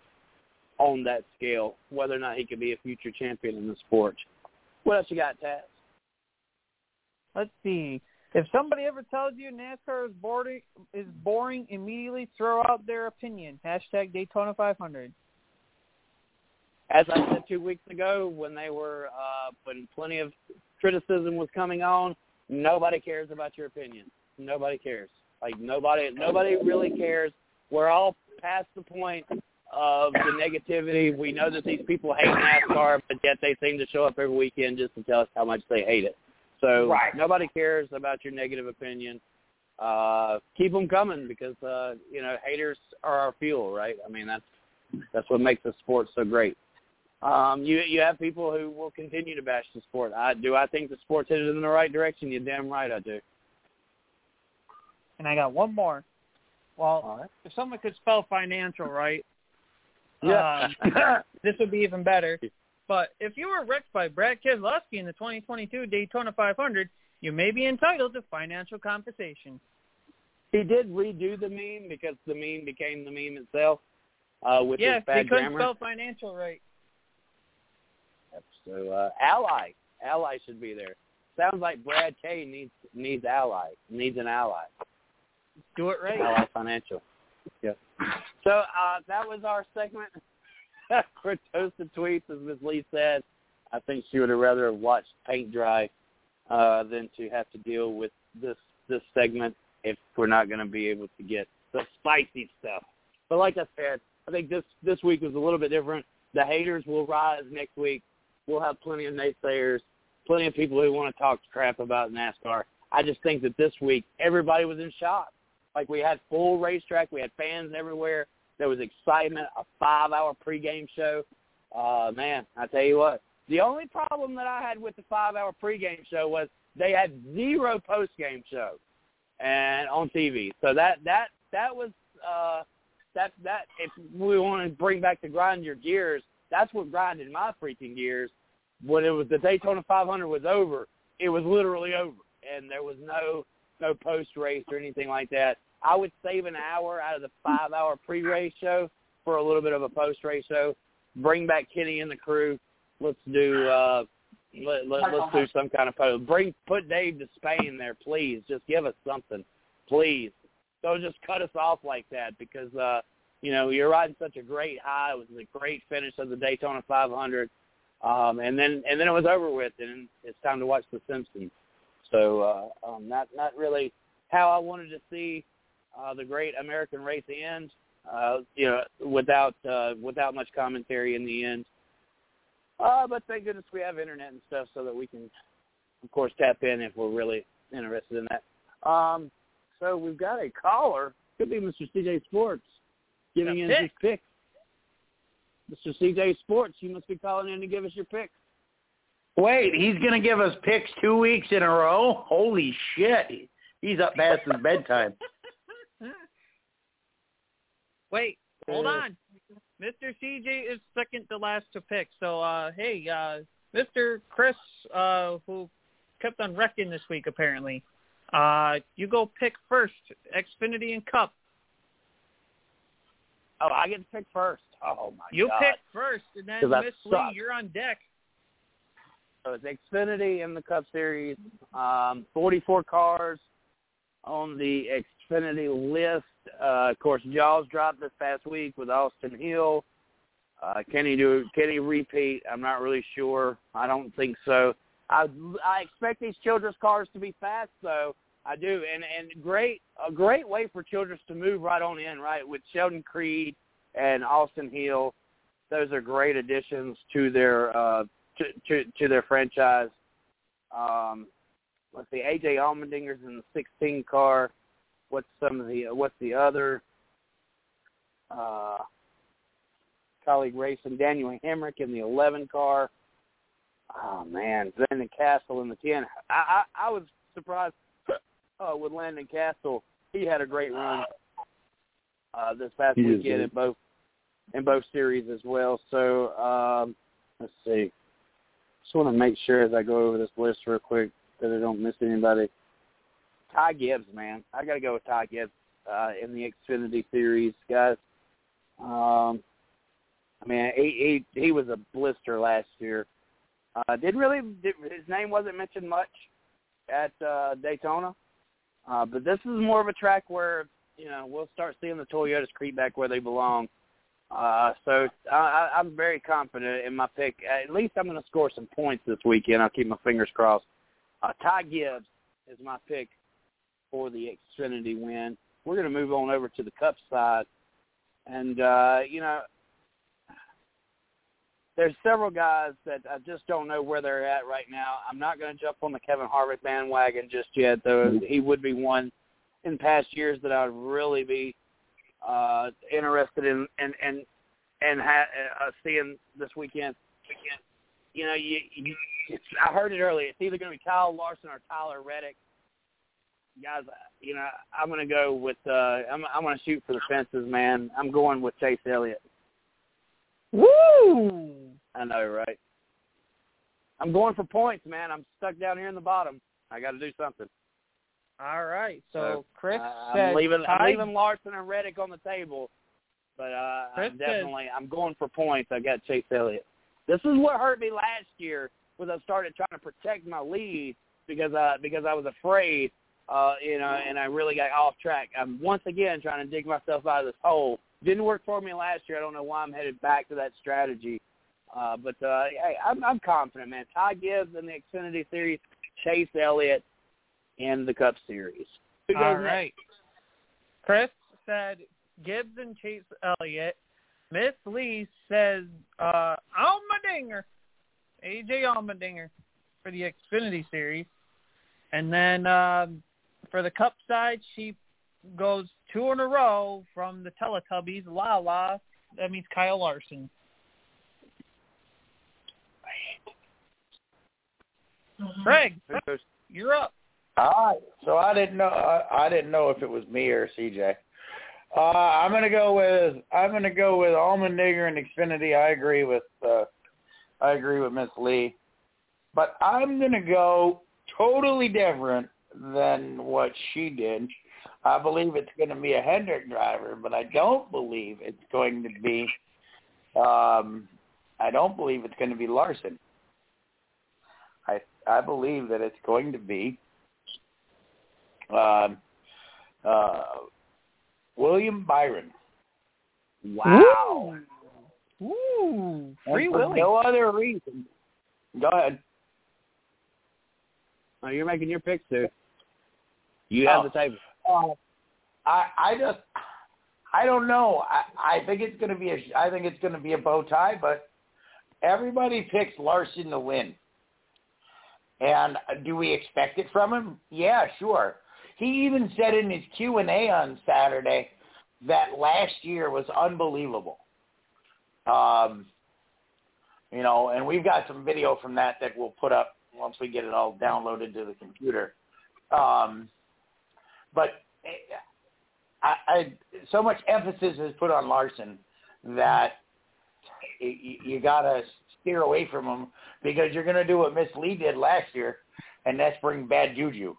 on that scale, whether or not he could be a future champion in the sport. What else you got, Taz? Let's see. If somebody ever tells you NASCAR is boring, is boring, immediately throw out their opinion. Hashtag Daytona 500. As I said two weeks ago, when they were uh, when plenty of criticism was coming on, nobody cares about your opinion. Nobody cares. Like nobody, nobody really cares. We're all past the point of the negativity. We know that these people hate NASCAR, but yet they seem to show up every weekend just to tell us how much they hate it. So Right. nobody cares about your negative opinion. Uh, keep them coming because uh, you know haters are our fuel, right? I mean that's that's what makes the sport so great. Um, you you have people who will continue to bash the sport. I do. I think the sport's headed in the right direction. You're damn right. I do. And I got one more. Well, right. if someone could spell financial right, Yeah. um, (laughs) this would be even better. But if you were wrecked by Brad Keselowski in the 2022 Daytona 500, you may be entitled to financial compensation. he did redo the meme because the meme became the meme itself uh, with yeah, his bad he couldn't grammar. spell financial right. So uh, ally, ally should be there. Sounds like Brad K needs needs ally, needs an ally. Do it right. Ally Financial. Yeah. So uh, that was our segment (laughs) for toasted tweets, as Ms. Lee said. I think she would have rather watched paint dry uh, than to have to deal with this this segment if we're not going to be able to get the spicy stuff. But like I said, I think this this week was a little bit different. The haters will rise next week. We'll have plenty of naysayers, plenty of people who want to talk crap about NASCAR. I just think that this week everybody was in shock. Like we had full racetrack, we had fans everywhere. There was excitement. A five-hour pregame show. Uh, man, I tell you what. The only problem that I had with the five-hour pregame show was they had zero postgame show, and on TV. So that that that was uh, that that if we want to bring back the grind your gears, that's what grinded my freaking gears. When it was the Daytona 500 was over, it was literally over, and there was no no post race or anything like that. I would save an hour out of the five hour pre race show for a little bit of a post race show. Bring back Kenny and the crew. Let's do uh let, let let's do some kind of post. Bring put Dave Despain there, please. Just give us something, please. Don't just cut us off like that because uh you know you're riding such a great high. It was a great finish of the Daytona 500, um, and then and then it was over with, and it's time to watch The Simpsons. So uh, um, not not really how I wanted to see uh, the great American race end. Uh, you know, without uh, without much commentary in the end. Uh, but thank goodness we have internet and stuff so that we can, of course, tap in if we're really interested in that. Um, so we've got a caller. Could be Mr. CJ Sports giving The in pick. his pick. Mr. CJ Sports, you must be calling in to give us your pick. Wait, he's gonna give us picks two weeks in a row. Holy shit! He's up past his bedtime. (laughs) Wait, hold on. Mr. CJ is second to last to pick. So, uh, hey, uh, Mr. Chris, uh, who kept on wrecking this week apparently, uh, you go pick first. Xfinity and Cup. Oh, I get to pick first. Oh my You god! pick first, and then Miss Lee, you're on deck. So it's Xfinity in the Cup Series. Um, 44 cars on the Xfinity list. Uh, of course, Jaws dropped this past week with Austin Hill. Uh, can he do? Can he repeat? I'm not really sure. I don't think so. I I expect these Childress cars to be fast, though. I do, and and great a great way for Childress to move right on in, right with Sheldon Creed and Austin Hill. Those are great additions to their uh, to, to to their franchise. Um, let's see, AJ Allmendinger's in the 16 car. What's some of the what's the other uh, Kaulig Racing? Daniel Hemric in the 11 car. Oh man, Landon Cassill in the 10. I I, I was surprised (coughs) uh, with Landon Cassill. He had a great run uh, this past He weekend in both in both series as well. So um, let's see. Just want to make sure as I go over this list real quick that I don't miss anybody. Ty Gibbs, man, I got to go with Ty Gibbs uh, in the Xfinity series, guys. Um, I mean, he he he was a blister last year. Uh, did really his name wasn't mentioned much at uh, Daytona, uh, but this is more of a track where you know we'll start seeing the Toyotas creep back where they belong. Uh, so I- I'm very confident in my pick. At least I'm going to score some points this weekend. I'll keep my fingers crossed. Uh, Ty Gibbs is my pick for the Xfinity win. We're going to move on over to the Cup side, and uh, you know, there's several guys that I just don't know where they're at right now. I'm not going to jump on the Kevin Harvick bandwagon just yet, though. He would be one in past years that I would really be uh, interested in and and and ha- uh, seeing this weekend. Weekend, you know, you, you it's, I heard it earlier. It's either going to be Kyle Larson or Tyler Reddick. Guys, you know, I'm going to go with. Uh, I'm I'm going to shoot for the fences, man. I'm going with Chase Elliott. Woo! I know, right? I'm going for points, man. I'm stuck down here in the bottom. I got to do something. All right. So So, Chris Uh, said I'm leaving. I'm leaving Larson and Reddick on the table, but uh, Chris I'm definitely. I'm going for points. I got Chase Elliott. This is what hurt me last year was I started trying to protect my lead because uh because I was afraid, uh, you know, and I really got off track. I'm once again trying to dig myself out of this hole. Didn't work for me last year. I don't know why I'm headed back to that strategy. Uh, but uh, hey, I'm, I'm confident, man. Ty Gibbs in the Xfinity Series, Chase Elliott in the Cup Series. Who goes All next? right. Chris said Gibbs and Chase Elliott. Miss Lee says uh, Allmendinger, AJ Allmendinger for the Xfinity Series, and then um, for the Cup side, she goes two in a row from the Teletubbies. La la. That means Kyle Larson. Craig, Who goes- you're up. All right. So I didn't know. I, I didn't know if it was me or CJ. Uh, I'm gonna go with. I'm gonna go with Allmendinger and Xfinity. I agree with. Uh, I agree with Miss Lee, but I'm gonna go totally different than what she did. I believe it's going to be a Hendrick driver, but I don't believe it's going to be. Um, I don't believe it's going to be Larson. I I believe that it's going to be um, uh, William Byron. Wow. Ooh, Free And for Willy. No other reason. Go ahead. Oh, you're making your picks, too. You have Oh. the table. Uh, I I just I don't know. I I think it's going to be a I think it's going to be a bow tie, but everybody picks Larson to win. And do we expect it from him? Yeah, sure. He even said in his Q and A on Saturday that last year was unbelievable. Um, You know, and we've got some video from that that we'll put up once we get it all downloaded to the computer. Um, but I, I so much emphasis is put on Larson that you, you got to steer away from him because you're going to do what Miss Lee did last year, and that's bring bad juju.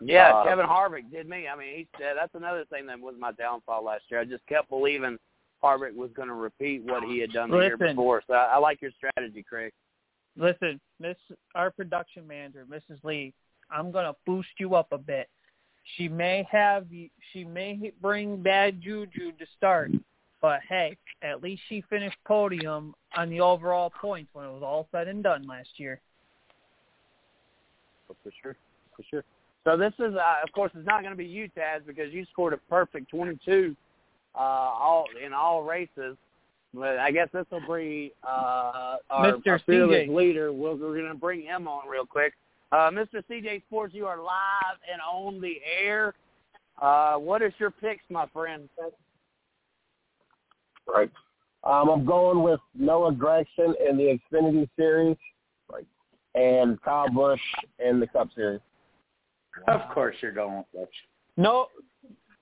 Yeah, Uh, Kevin Harvick did me. I mean, he, uh, that's another thing that was my downfall last year. I just kept believing Harvick was going to repeat what he had done the year before. So I, I like your strategy, Craig. Listen, Miss, our production manager, Mrs. Lee, I'm gonna boost you up a bit. She may have, she may bring bad juju to start, but hey, at least she finished podium on the overall points when it was all said and done last year. Oh, for sure, for sure. So this is, uh, of course, it's not going to be you, Taz, because you scored a perfect 22 uh, all in all races. But I guess this will bring uh, our, Mr. our fearless leader. We're going to bring him on real quick. Uh, Mr. CJ Sports, you are live and on the air. Uh, what is your picks, my friend? Right. Um, I'm going with Noah Gragson in the Xfinity Series, right, and Kyle Busch in the Cup Series. Of course, you're going with Bush. No,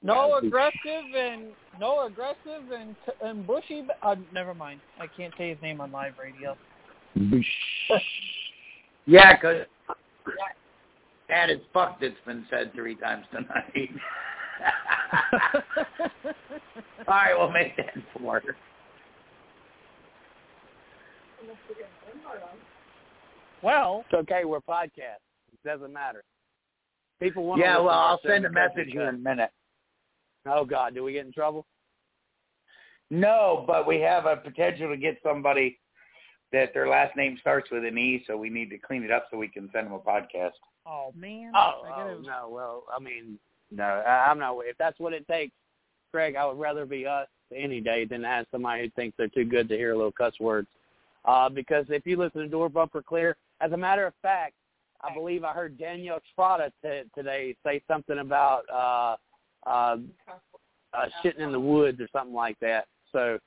no aggressive and no aggressive and and bushy. Uh, never mind. I can't say his name on live radio. (laughs) Yeah, because that is fucked. It's been said three times tonight. (laughs) All right, we'll make that four. well, It's okay. We're podcast. It doesn't matter. People want. Yeah, to well, listen to our I'll send a message here in a minute. Oh God, do we get in trouble? No, but we have a potential to get somebody that their last name starts with an E, so we need to clean it up so we can send them a podcast. oh man. Oh, I oh no. Well, I mean, no, I- I'm not. If that's what it takes, Craig, I would rather be us any day than have somebody who thinks they're too good to hear a little cuss words. Uh, because if you listen to Door Bumper Clear, as a matter of fact, I believe I heard Danielle Trotta t- today say something about uh, uh, uh, shitting in the woods or something like that. So,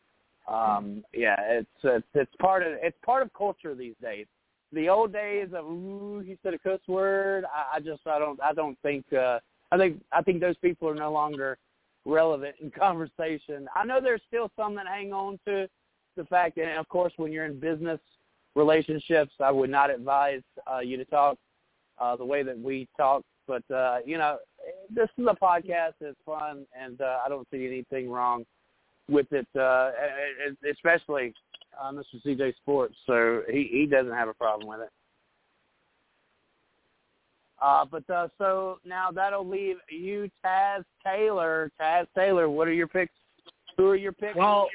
um, yeah, it's, it's it's part of it's part of culture these days. The old days of ooh, he said a cuss word. I, I just I don't I don't think uh, I think I think those people are no longer relevant in (laughs) conversation. I know there's still some that hang on to the fact, and of course, when you're in business relationships, I would not advise uh, you to talk uh, the way that we talk. But uh, you know, this is a podcast. It's fun, and uh, I don't see anything wrong with it, uh, especially uh, Mr. CJ Sports. So he he doesn't have a problem with it. Uh, but uh, so now that'll leave you, Taz Taylor. Taz Taylor, what are your picks? Who are your picks? Well,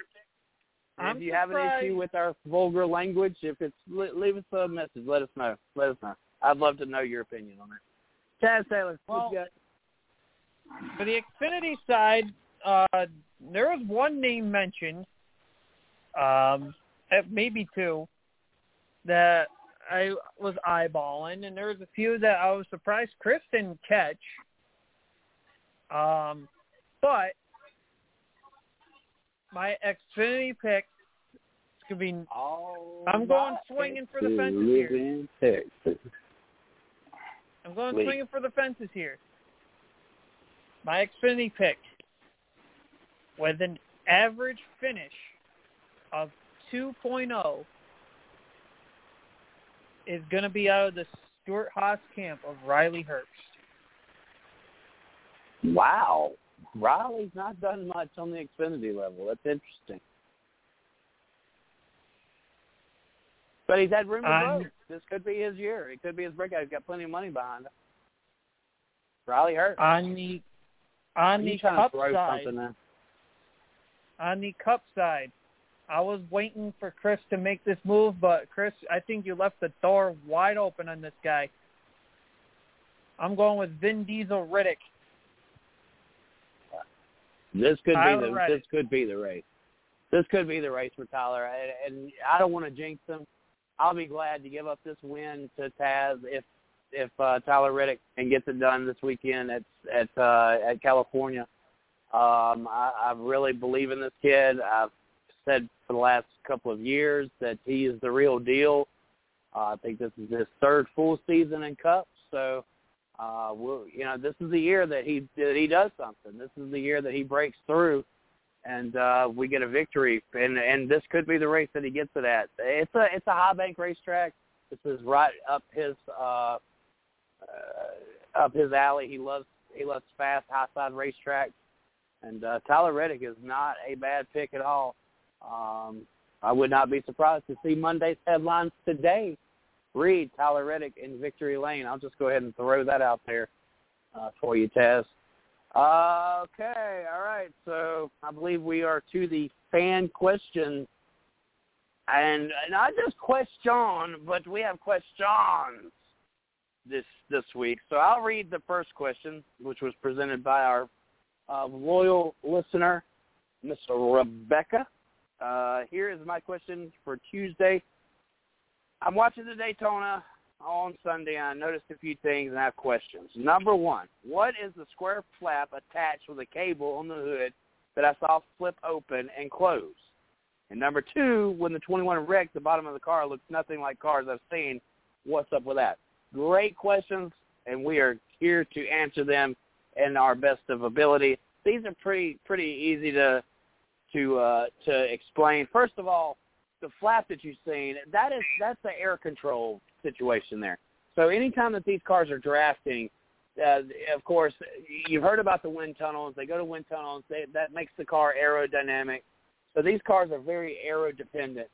if you have an issue with our vulgar language, if it's leave us a message. Let us know. Let us know. I'd love to know your opinion on it. Taz Taylor, what you Well, got? For the Xfinity side, uh, there was one name mentioned, um, eh, maybe two, that I was eyeballing, and there was a few that I was surprised Chris didn't catch. Um, but my Xfinity pick is gonna be. All I'm going swinging for the fences here. Texas. I'm going Lee. swinging for the fences here. My Xfinity pick with an average finish of 2.0 is going to be out of the Stewart Haas camp of Riley Herbst. Wow. Riley's not done much on the Xfinity level. That's interesting. But he's had room to grow. This could be his year. It could be his breakout. He's got plenty of money behind him. Riley hurt. On the on the cup side. On the cup side, I was waiting for Chris to make this move, but Chris, I think you left the door wide open on this guy. I'm going with Vin Diesel Riddick. This could Tyler be the Reddick. this could be the race. This could be the race for Tyler, and, and I don't want to jinx him. I'll be glad to give up this win to Taz if if uh, Tyler Reddick and gets it done this weekend at at uh, at California. Um, I, I really believe in this kid. I've said for the last couple of years that he is the real deal. Uh, I think this is his third full season in Cup, so uh, we'll, you know, this is the year that he that he does something. This is the year that he breaks through, and uh, we get a victory. And and this could be the race that he gets it at. It's a it's a high bank racetrack. This is right up his uh, uh, up his alley. He loves he loves fast high side racetracks, and uh, Tyler Reddick is not a bad pick at all. Um, I would not be surprised to see Monday's headlines today read Tyler Reddick in Victory Lane. I'll just go ahead and throw that out there uh, for you. Uh, okay, all right. So I believe we are to the fan question, and not just question, but we have questions this this week. So I'll read the first question, which was presented by our uh, loyal listener, Miss Rebecca. Uh, here is my question for Tuesday. I'm watching the Daytona on Sunday, and I noticed a few things and I have questions. Number one, what is the square flap attached with a cable on the hood that I saw flip open and close? And number two, when the 21 wrecked, the bottom of the car looks nothing like cars I've seen. What's up with that? Great questions, and we are here to answer them in our best of ability. These are pretty pretty easy to to uh, to explain. First of all, the flap that you've seen, that is that's the air control situation there. So anytime that these cars are drafting, uh, of course, you've heard about the wind tunnels. They go to wind tunnels. They, that makes the car aerodynamic. So these cars are very aero dependent.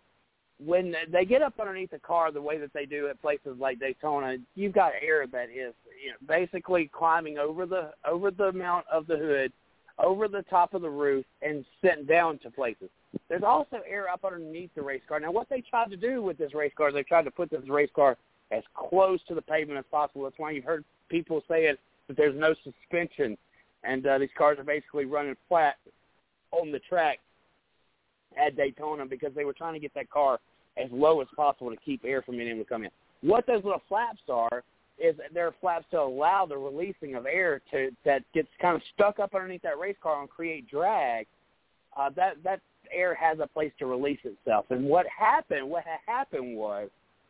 When they get up underneath the car the way that they do at places like Daytona, you've got air that is you know, basically climbing over the over the mount of the hood, over the top of the roof, and sent down to places. There's also air up underneath the race car. Now, what they tried to do with this race car they tried to put this race car as close to the pavement as possible. That's why you've heard people saying that there's no suspension, and uh, these cars are basically running flat on the track at Daytona because they were trying to get that car as low as possible to keep air from being able to come in. What those little flaps are is they're flaps to allow the releasing of air to that gets kind of stuck up underneath that race car and create drag. Uh, that that air has a place to release itself. And what happened, what had happened was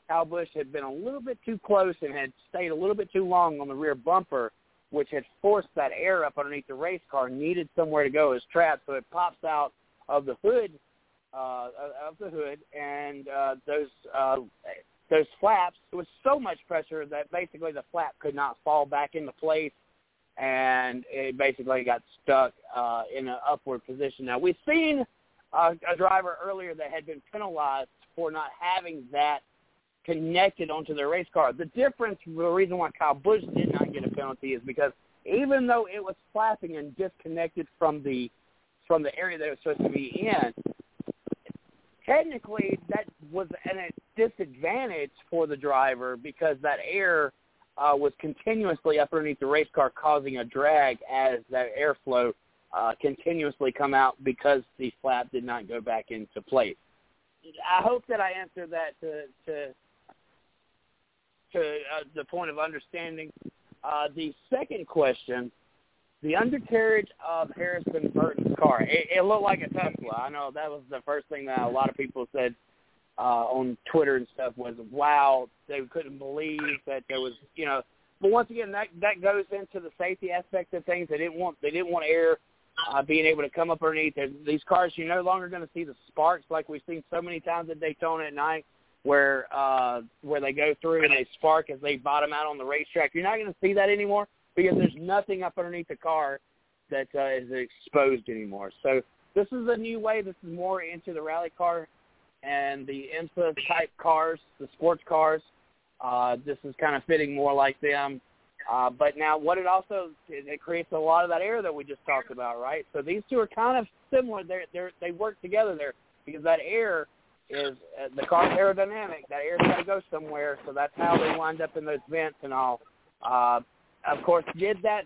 Kyle Busch had been a little bit too close and had stayed a little bit too long on the rear bumper, which had forced that air up underneath the race car, needed somewhere to go as trapped, so it pops out of the hood uh, of the hood, and uh, those uh, those flaps. It was so much pressure that basically the flap could not fall back into place, and it basically got stuck uh, in an upward position. Now we've seen uh, a driver earlier that had been penalized for not having that connected onto their race car. The difference, the reason why Kyle Busch did not get a penalty is because even though it was flapping and disconnected from the from the area that it was supposed to be in, technically that was a disadvantage for the driver because that air uh, was continuously up underneath the race car causing a drag as that airflow uh, continuously come out because the flap did not go back into place. I hope that I answered that to to to uh, the point of understanding. Uh, the second question, the undercarriage of Harrison Burton's car, it, it looked like a Tesla. I know that was the first thing that a lot of people said uh, on Twitter and stuff was, "Wow, they couldn't believe that there was, you know." But once again, that that goes into the safety aspect of things. They didn't want they didn't want air uh, being able to come up underneath these cars. You're no longer going to see the sparks like we've seen so many times at Daytona at night, where uh, where they go through and they spark as they bottom out on the racetrack. You're not going to see that anymore because there's nothing up underneath the car that uh, is exposed anymore. So this is a new way. This is more into the rally car and the IMSA type cars, the sports cars. Uh, this is kind of fitting more like them. Uh, but now what it also it, it creates a lot of that air that we just talked about, right? So these two are kind of similar. They they they work together there because that air is uh, the car's aerodynamic. That air's got to go somewhere, so that's how they wind up in those vents and all. Uh, of course, did that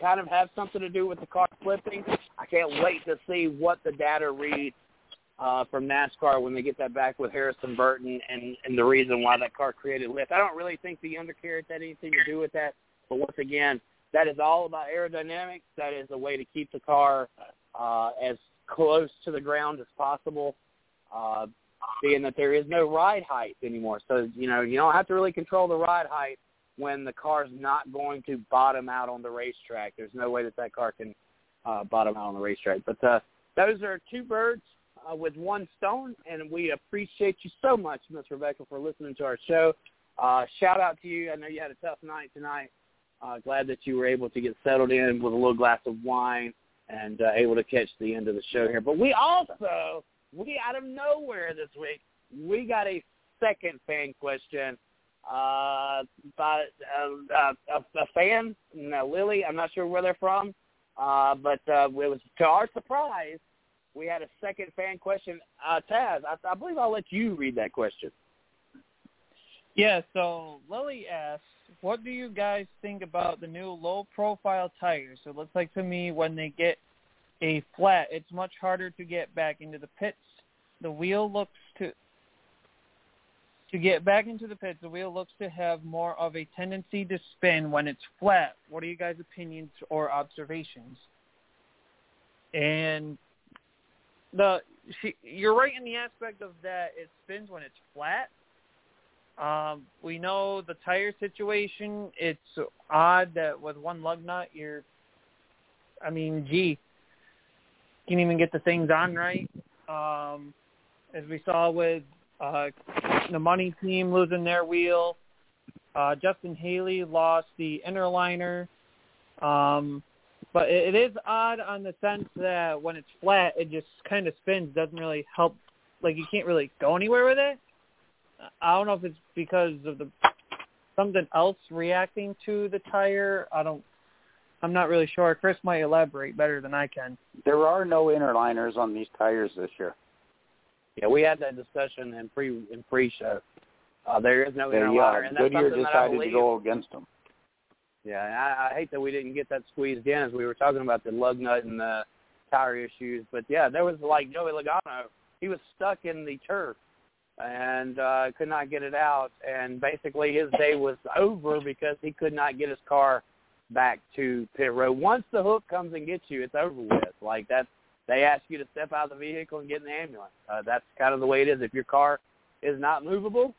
kind of have something to do with the car flipping? I can't wait to see what the data reads uh, from NASCAR when they get that back with Harrison Burton and, and the reason why that car created lift. I don't really think the undercarriage had anything to do with that, but once again, that is all about aerodynamics. That is a way to keep the car uh, as close to the ground as possible, uh, being that there is no ride height anymore. So, you know, you don't have to really control the ride height when the car's not going to bottom out on the racetrack. There's no way that that car can uh, bottom out on the racetrack. But uh, those are two birds uh, with one stone, and we appreciate you so much, Miss Rebecca, for listening to our show. Uh, shout out to you. I know you had a tough night tonight. Uh, glad that you were able to get settled in with a little glass of wine and uh, able to catch the end of the show here. But we also, we out of nowhere this week, we got a second fan question uh, by uh, a, fan, Lily. I'm not sure where they're from, uh, but uh, it was to our surprise, we had a second fan question. Uh, Taz, I, I believe I'll let you read that question. Yeah, so Lily asks, what do you guys think about the new low-profile tires? It looks like to me when they get a flat, it's much harder to get back into the pits. The wheel looks to get back into the pits, the wheel looks to have more of a tendency to spin when it's flat. What are you guys' opinions or observations? And the she, you're right in the aspect of that it spins when it's flat. Um, we know the tire situation. It's odd that with one lug nut, you're. I mean, gee, can't even get the things on right. Um, as we saw with uh, the money team losing their wheel. Uh, Justin Haley lost the inner liner. Um, but it, it is odd on the sense that when it's flat, it just kind of spins. Doesn't really help. Like you can't really go anywhere with it. I don't know if it's because of the something else reacting to the tire. I don't. I'm not really sure. Chris might elaborate better than I can. There are no inner liners on these tires this year. Yeah, we had that discussion in pre in pre-show. Uh, there is no They, inner liner, and that's Goodyear something that I decided to go against them. Yeah, and I, I hate that we didn't get that squeezed in as we were talking about the lug nut and the tire issues. But yeah, there was like Joey Logano. He was stuck in the turf and uh, could not get it out. And basically, his day was over because he could not get his car back to pit road. Once the hook comes and gets you, it's over with. Like that's they ask you to step out of the vehicle and get in the ambulance. Uh, that's kind of the way it is. If your car is not movable,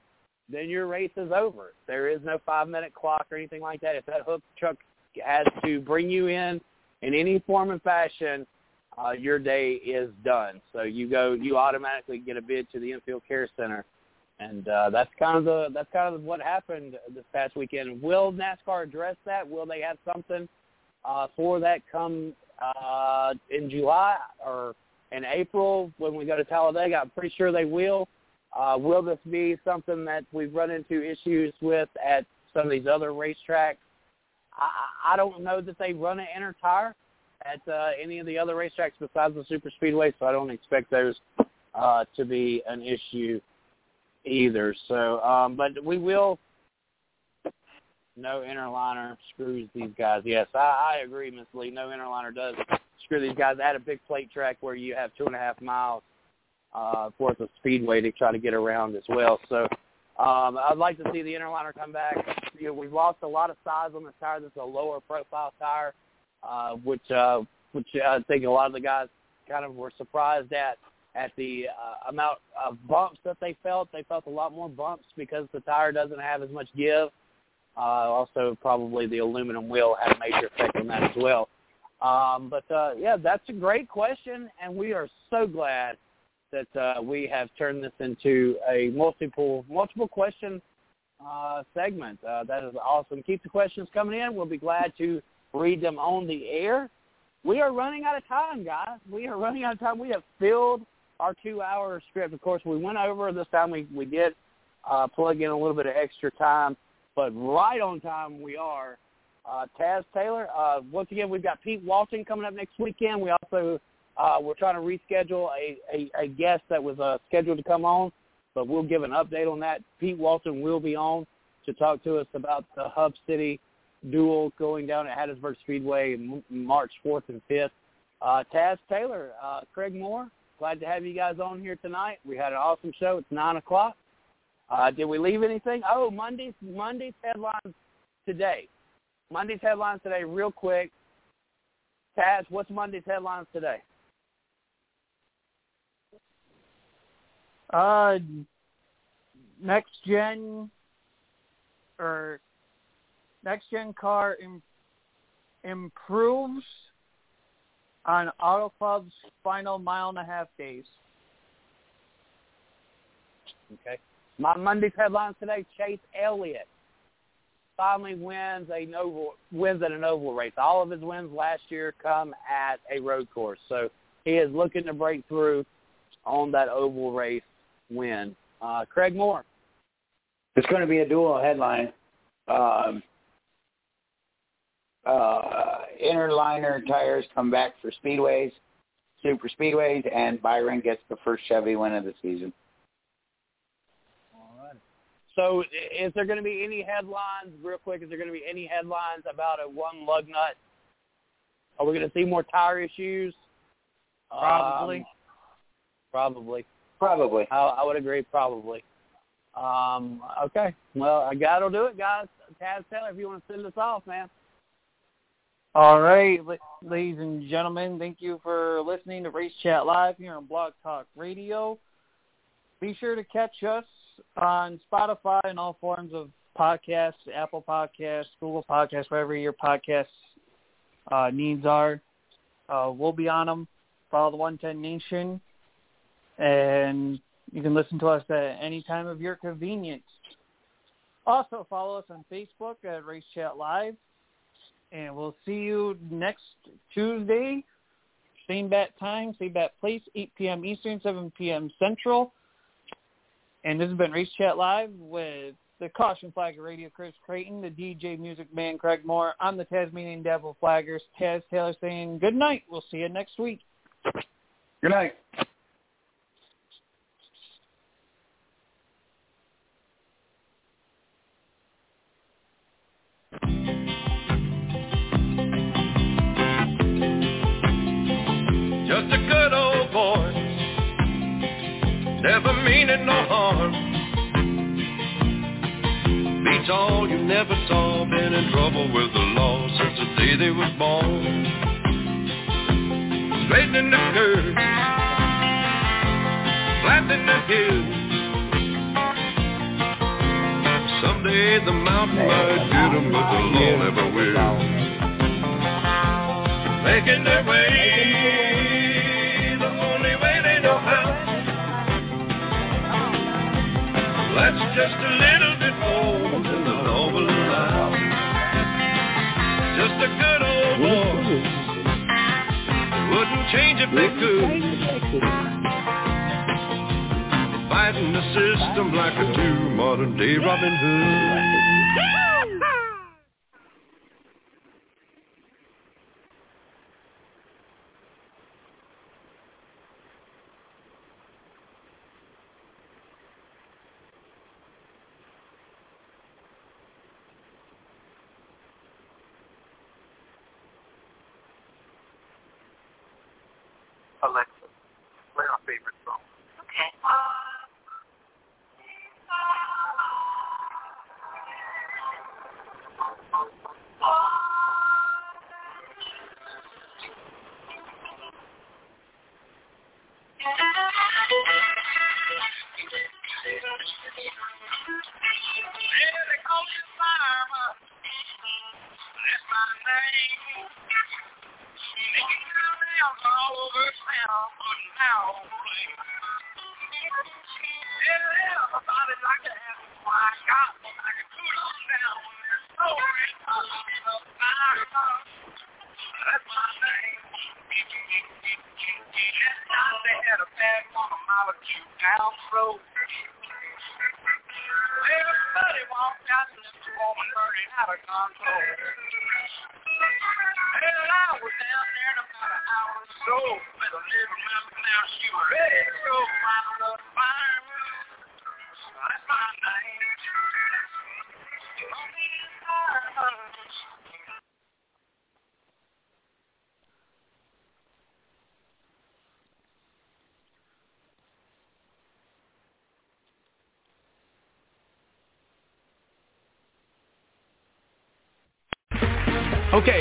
then your race is over. There is no five minute clock or anything like that. If that hook truck has to bring you in in any form and fashion, uh, your day is done. So you go, you automatically get a bid to the infield care center, and uh, that's kind of the that's kind of what happened this past weekend. Will NASCAR address that? Will they have something uh, for that come uh, in July or in April when we go to Talladega? I'm pretty sure they will. Uh, will this be something that we've run into issues with at some of these other racetracks? I, I don't know that they run an inner tire at uh, any of the other racetracks besides the super speedway, so I don't expect those uh, to be an issue either. So, um, but we will. No inner liner screws these guys. Yes, I, I agree, Miss Lee. No inner liner does screw these guys. At a big plate track where you have two and a half miles uh, worth of speedway to try to get around as well. So um, I'd like to see the inner liner come back. You know, we've lost a lot of size on this tire. This is a lower profile tire, uh, which uh, which I think a lot of the guys kind of were surprised at at the uh, amount of bumps that they felt. They felt a lot more bumps because the tire doesn't have as much give. Uh, also, probably the aluminum wheel had a major effect on that as well. Um, but uh, yeah, that's a great question, and we are so glad that uh, we have turned this into a multiple multiple question uh, segment. Uh, that is awesome. Keep the questions coming in. We'll be glad to read them on the air. We are running out of time, guys. We are running out of time. We have filled our two-hour script. Of course, we went over this time. We we did uh, plug in a little bit of extra time, but right on time we are. Uh, Taz Taylor. Uh, once again, we've got Pete Walton coming up next weekend. We also uh, we're trying to reschedule a, a, a guest that was uh, scheduled to come on, but we'll give an update on that. Pete Walton will be on to talk to us about the Hub City duel going down at Hattiesburg Speedway March 4th and 5th. Uh, Taz Taylor, uh, Craig Moore, glad to have you guys on here tonight. We had an awesome show. It's 9 o'clock. Uh, did we leave anything? Oh, Monday's, Monday's headlines today. Monday's headlines today, real quick. Taz, what's Monday's headlines today? Uh, next gen or next gen car Im- improves on Auto Club's final mile and a half days. Okay. My Monday's headlines today: Chase Elliott finally wins a oval wins at an oval race. All of his wins last year come at a road course, so he is looking to break through on that oval race win. Uh, Craig Moore. It's going to be a dual headline. Um, uh, inner liner tires come back for speedways, super speedways, and Byron gets the first Chevy win of the season. So is there going to be any headlines, real quick, is there going to be any headlines about a one lug nut? Are we going to see more tire issues? Probably. Um, probably. Probably. I, I would agree, probably. Um, okay. Well, that'll do it, guys. Taz Taylor, if you want to send us off, man. All right, ladies and gentlemen, thank you for listening to Race Chat Live here on Blog Talk Radio. Be sure to catch us on Spotify and all forms of podcasts, Apple Podcasts, Google Podcasts, wherever your podcast uh, needs are. Uh, we'll be on them. Follow the 110 Nation, and you can listen to us at any time of your convenience. Also, follow us on Facebook at Race Chat Live, and we'll see you next Tuesday, same bat time, same bat place, 8 p.m. Eastern, 7 p.m. Central. And this has been Race Chat Live with the Caution Flagger Radio, Chris Creighton, the DJ Music Man, Craig Moore. I'm the Tasmanian Devil Flaggers, Taz Taylor saying good night. We'll see you next week. Good night. Beats all you never saw, been in trouble with the law since the day they was born. Straightening the curve, flattening the hill. Someday the mountain might get 'em, but the law never will. Making their way, the only way they know how. That's just a A good old boy. Wouldn't change if they could. Fighting the system like a true modern day Robin Hood.